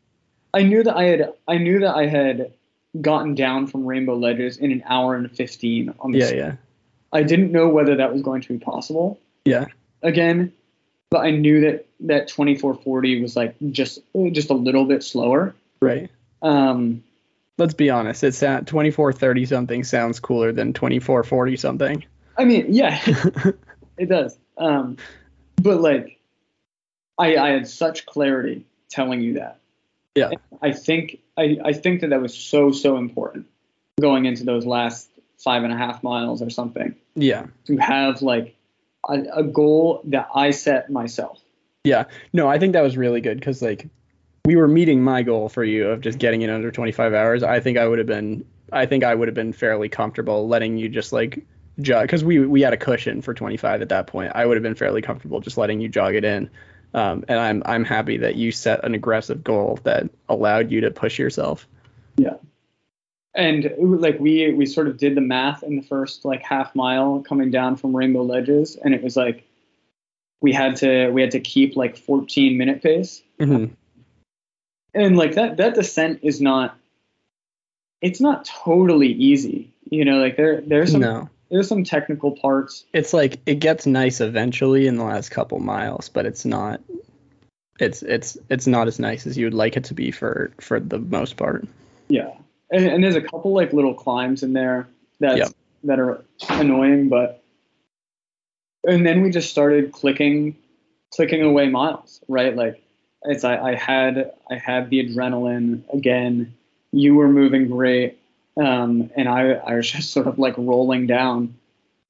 I knew that I had I knew that I had gotten down from Rainbow Ledges in an hour and 15 on the Yeah, yeah. I didn't know whether that was going to be possible Yeah. again, but I knew that that 2440 was like just just a little bit slower. Right. Um, Let's be honest. It's at 2430 something sounds cooler than 2440 something. I mean, yeah, it does. Um, but like, I I had such clarity telling you that. Yeah. I think I I think that that was so so important going into those last five and a half miles or something Yeah. to have like a, a goal that I set myself. Yeah. No, I think that was really good because like we were meeting my goal for you of just getting it under 25 hours. I think I would have been I think I would have been fairly comfortable letting you just like jog because we we had a cushion for 25 at that point. I would have been fairly comfortable just letting you jog it in. Um, and I'm I'm happy that you set an aggressive goal that allowed you to push yourself. And like we we sort of did the math in the first like half mile coming down from rainbow ledges and it was like we had to we had to keep like 14 minute pace Mm-hmm. and like that that descent is not it's not totally easy you know like there there's some No, there's some technical parts it's like it gets nice eventually in the last couple miles, but it's not. It's it's it's not as nice as you would like it to be for for the most part. yeah and, and there's a couple like little climbs in there that's Yep. that are annoying but and then we just started clicking clicking away miles right? Like it's I, I had I had the adrenaline again. You were moving great um, and I, I was just sort of like rolling down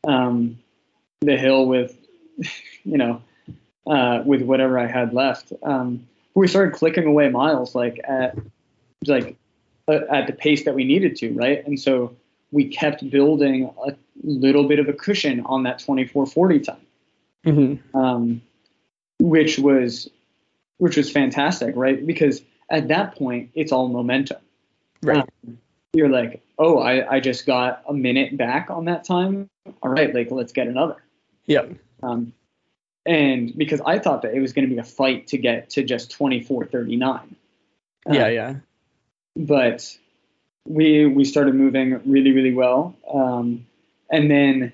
um, the hill with you know uh, with whatever I had left. Um, we started clicking away miles like at like at the pace that we needed to right and so we kept building a little bit of a cushion on that 2440 time Mm-hmm. um, which was which was fantastic, right? Because at that point, it's all momentum. Right. Um, you're like, oh, I, I just got a minute back on that time. All right, like let's get another. Yep. Um, and because I thought that it was going to be a fight to get to just 24:39. Yeah. Yeah. But we we started moving really really well um, and then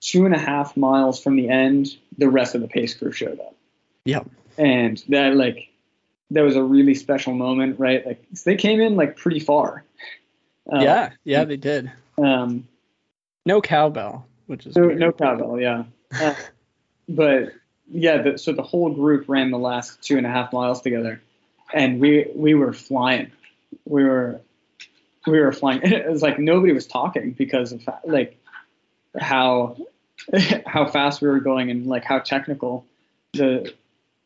two and a half miles from the end the rest of the pace crew showed up Yep. and that like that was a really special moment right like they came in like pretty far Uh, yeah. Yeah. They did. um No cowbell, which is no, no cowbell yeah Uh, but yeah the, so the whole group ran the last two and a half miles together and we we were flying we were we were flying. It was like nobody was talking because of like how how fast we were going and like how technical the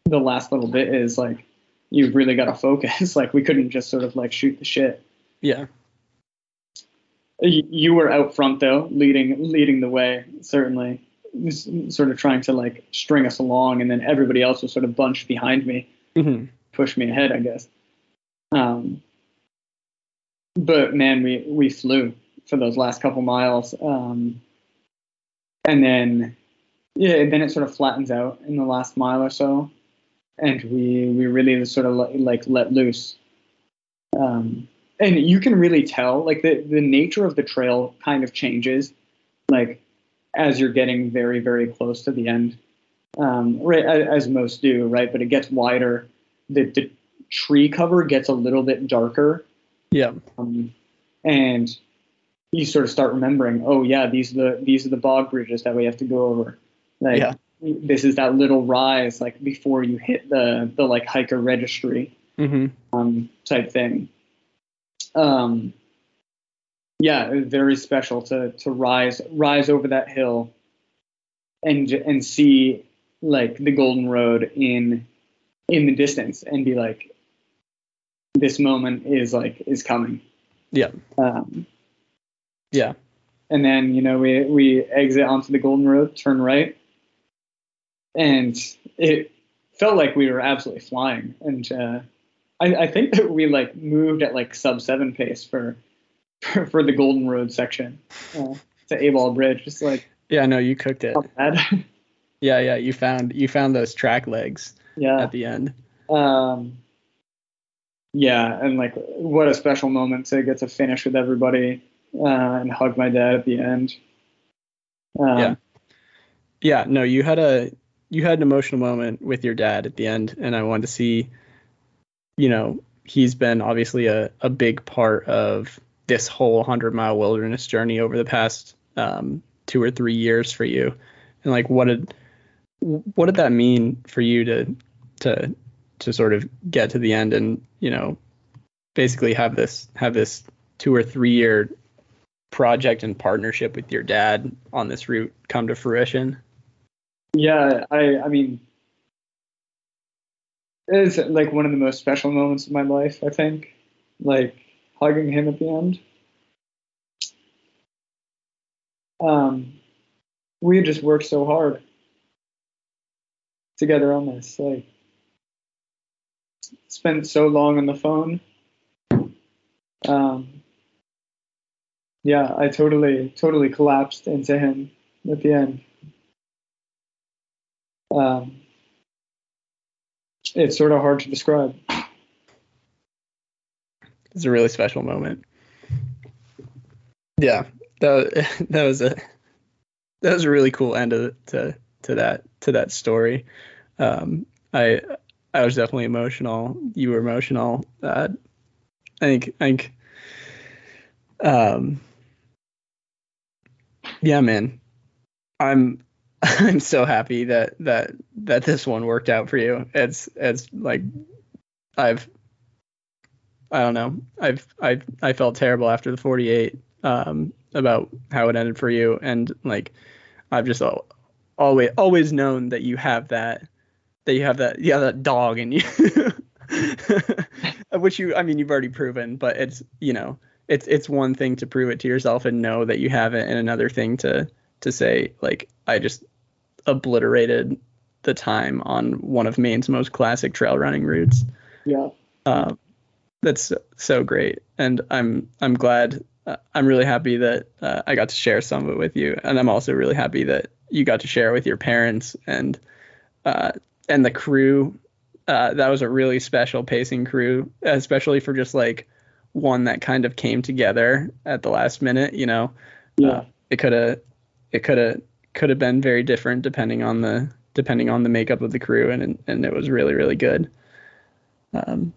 the last little bit is like you've really got to focus. Like we couldn't just sort of like shoot the shit. Yeah. you you were out front though, leading leading the way certainly, sort of trying to like string us along, and then everybody else was sort of bunched behind me, hmm push me ahead, I guess. Um, but man, we we flew for those last couple miles, um, and then yeah, then it sort of flattens out in the last mile or so, and we we really sort of li- like let loose. Um, and you can really tell like the the nature of the trail kind of changes, like as you're getting very very close to the end, um, right as most do, right? But it gets wider. The the tree cover gets a little bit darker Yeah. um, and you sort of start remembering, oh yeah, these are the these are the bog bridges that we have to go over. Like Yeah. this is that little rise like before you hit the the like hiker registry hmm um, type thing. Um, yeah, very special to to rise rise over that hill and and see like the Golden Road in in the distance and be like, this moment is like is coming. Yeah. Um, Yeah. and then you know we we exit onto the Golden Road, turn right, and it felt like we were absolutely flying. And uh, I, I think that we like moved at like sub seven pace for for, for the Golden Road section uh, to Abol Bridge, just like Yeah, no, you cooked it. Yeah, yeah, you found you found those track legs yeah. at the end. Um, yeah, and like what a special moment to get to finish with everybody uh, and hug my dad at the end. Um, Yeah. Yeah, no, you had a you had an emotional moment with your dad at the end, and I wanted to see, you know, he's been obviously a, a big part of this whole hundred mile wilderness journey over the past um, two or three years for you, and like what did what did that mean for you to to to sort of get to the end and you know basically have this have this two or three year project and partnership with your dad on this route come to fruition Yeah, I I mean it's like one of the most special moments of my life, I think. Like hugging him at the end. Um we just worked so hard together on this. Like spent so long on the phone. Um yeah, I totally totally collapsed into him at the end. Um, it's sort of hard to describe. it's a really special moment yeah that, that was a that was a really cool end of, to to that to that story um i i was definitely emotional. You were emotional. Uh, i think i think um yeah man. I'm i'm so happy that that that this one worked out for you. It's it's like i've i don't know. I've i i felt terrible after the 48 um about how it ended for you. And like i've just al- always always known that you have that that you have that yeah that dog in you which you i mean you've already proven but it's you know it's it's one thing to prove it to yourself and know that you have it and another thing to to say like i just obliterated the time on one of Maine's most classic trail running routes. Yeah. Um, that's so, great, and I'm I'm glad. Uh, I'm really happy that uh, I got to share some of it with you, and I'm also really happy that you got to share with your parents and uh, and the crew. Uh, that was a really special pacing crew, especially for just like one that kind of came together at the last minute. You know, Yeah. uh, it could have it could have could have been very different depending on the depending on the makeup of the crew and and it was really really good um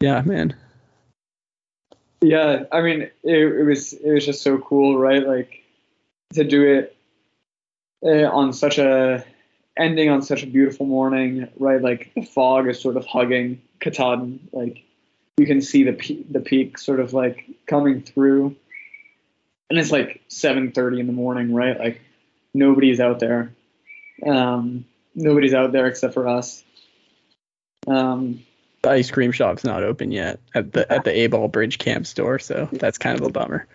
yeah man Yeah. I mean, it, it was it was just so cool, right? Like to do it uh, on such a ending on such a beautiful morning, right? Like the fog is sort of hugging Katahdin. Like you can see the pe- the peak sort of like coming through, and it's like 7:30 in the morning, right? Like nobody's out there. Um, nobody's out there except for us. Um, the ice cream shop's not open yet at the at the Abol bridge camp store so that's kind of a bummer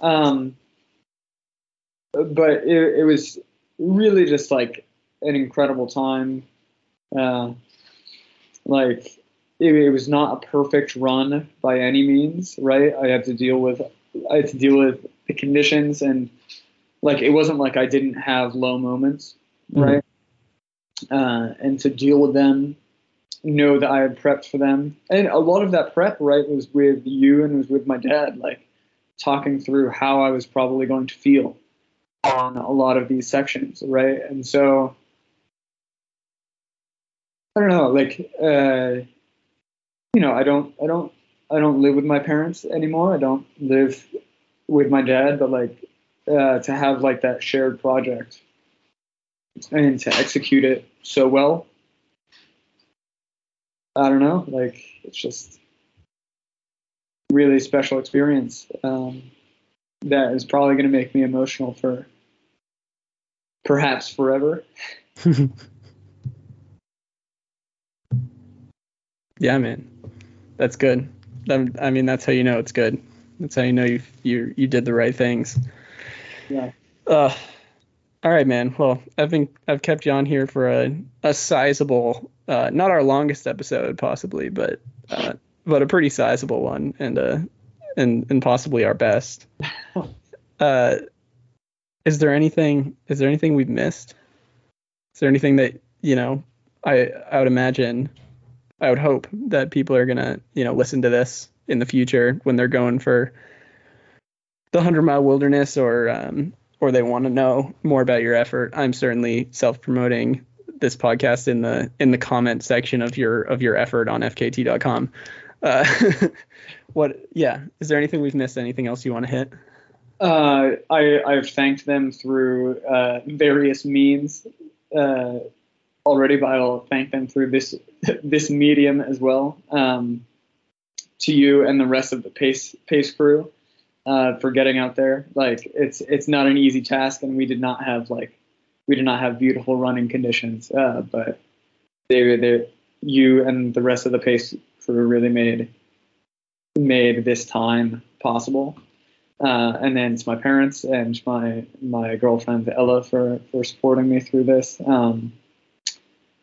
Um, but it, it was really just like an incredible time. Uh, like it, it was not a perfect run by any means, right? I had to deal with I had to deal with the conditions and like it wasn't like I didn't have low moments, right? Uh, and to deal with them, know that I had prepped for them, and a lot of that prep, right, was with you and was with my dad, like talking through how I was probably going to feel on a lot of these sections, right? And so I don't know, like uh, you know, I don't, I don't, I don't live with my parents anymore. I don't live with my dad, but like uh, to have like that shared project and to execute it so well. I don't know, like it's just really special experience um, that is probably going to make me emotional for perhaps forever. yeah man that's good I mean, that's how you know it's good. That's how you know you you you did the right things. Yeah. Uh, all right, man. Well, I've been I've kept you on here for a a sizable, uh, not our longest episode possibly, but uh, but a pretty sizable one, and uh, and and possibly our best. Uh, is there anything? Is there anything we've missed? Is there anything that you know? I I would imagine, I would hope that people are gonna you know listen to this in the future when they're going for the hundred mile wilderness or um, or they want to know more about your effort. I'm certainly self promoting this podcast in the in the comment section of your of your effort on fkt.com. Uh, what? Yeah. Is there anything we've missed? Anything else you want to hit? Uh, I I've thanked them through uh, various means uh, already, but I'll thank them through this this medium as well. Um, to you and the rest of the pace pace crew uh, for getting out there. Like it's it's not an easy task, and we did not have like we did not have beautiful running conditions, uh, but they they you and the rest of the pace crew really made made this time possible. Uh, and then it's my parents and my my girlfriend Ella for for supporting me through this. Um,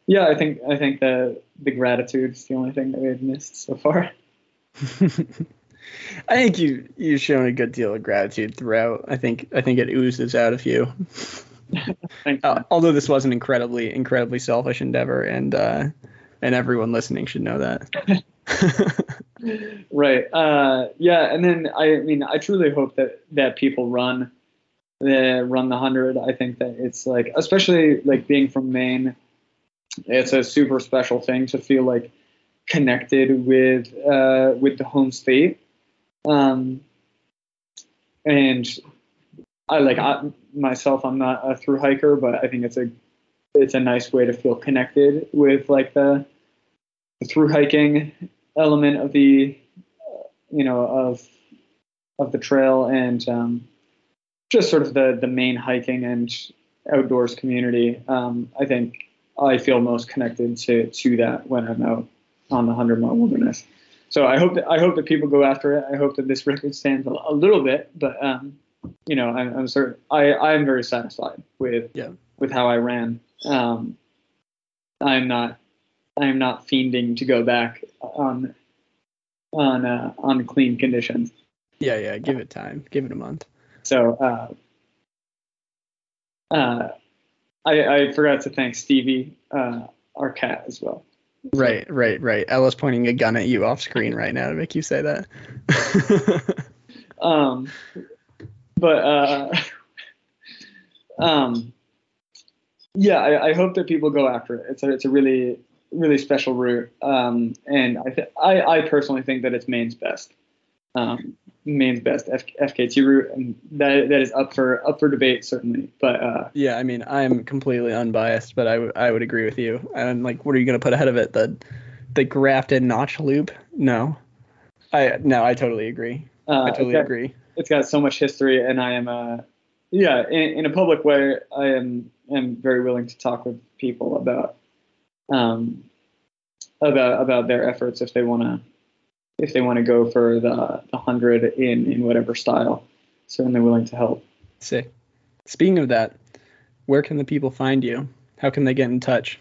yeah, I think I think the the gratitude is the only thing that we've missed so far. I think you you've shown a good deal of gratitude throughout. I think I think it oozes out of you. uh, although this was an incredibly incredibly selfish endeavor, and uh, and everyone listening should know that. right. Uh, yeah, and then I mean I truly hope that that people run the run the hundred. I think that it's like especially like being from Maine, it's a super special thing to feel like connected with uh, with the home state. Um, and I like I, myself. I'm not a through hiker, but I think it's a it's a nice way to feel connected with like the, the through hiking element of the you know of of the trail and um, just sort of the the Maine hiking and outdoors community. Um, I think I feel most connected to to that when I'm out on the hundred mile wilderness. So I hope that I hope that people go after it. I hope that this record stands a, a little bit, but um, you know, I'm, I'm certain I I am very satisfied with yeah. with how I ran. Um, I'm not I am not fiending to go back on on uh, on clean conditions. Yeah, yeah. Give it time. Give it a month. So uh, uh, I I forgot to thank Stevie, uh, our cat, as well. Right, right, right. Ella's pointing a gun at you off screen right now to make you say that. um, but uh, um, yeah, I, I, hope that people go after it. It's a it's a really really special route, um, and I, th- I I personally think that it's Maine's best. Um, Maine's best F- FKT route, and that that is up for up for debate certainly. But uh, yeah, I mean, I'm completely unbiased, but I, w- I would agree with you. And like, what are you gonna put ahead of it? The the Grafton Notch loop? No, I no, I totally agree. Uh, I totally got, agree. It's got so much history, and I am uh yeah, in, in a public way, I am am very willing to talk with people about um about about their efforts if they want to if they want to go for the, the hundred in in whatever style. Certainly willing to help. Sick. Speaking of that, where can the people find you? How can they get in touch?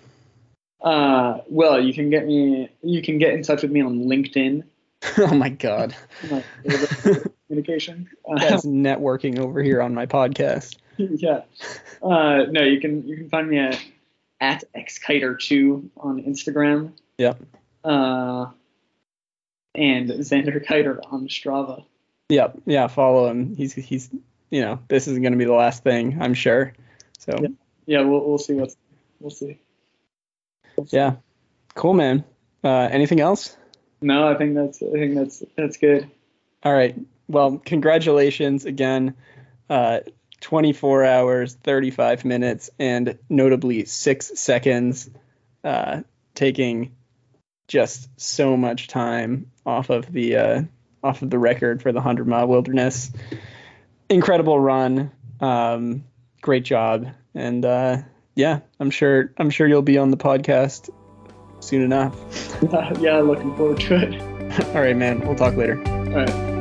Uh, well, you can get me. You can get in touch with me on LinkedIn. oh my god. communication. That's networking over here on my podcast. yeah. Uh, no, you can you can find me at at xkeiter2 on Instagram. Yep. Uh, and Xander Keiter on Strava. Yep. Yeah. Follow him. He's he's you know this isn't going to be the last thing I'm sure. So yeah, yeah we'll we'll see what's we'll see. We'll see. Yeah. Cool, man. Uh, anything else? No, I think that's I think that's that's good. All right. Well, congratulations again. Uh, 24 hours, 35 minutes, and notably six seconds, uh, taking just so much time off of the uh, off of the record for the 100 mile wilderness. Incredible run, um, great job, and uh, yeah, I'm sure I'm sure you'll be on the podcast soon enough. yeah, looking forward to it. All right, man. We'll talk later. All right.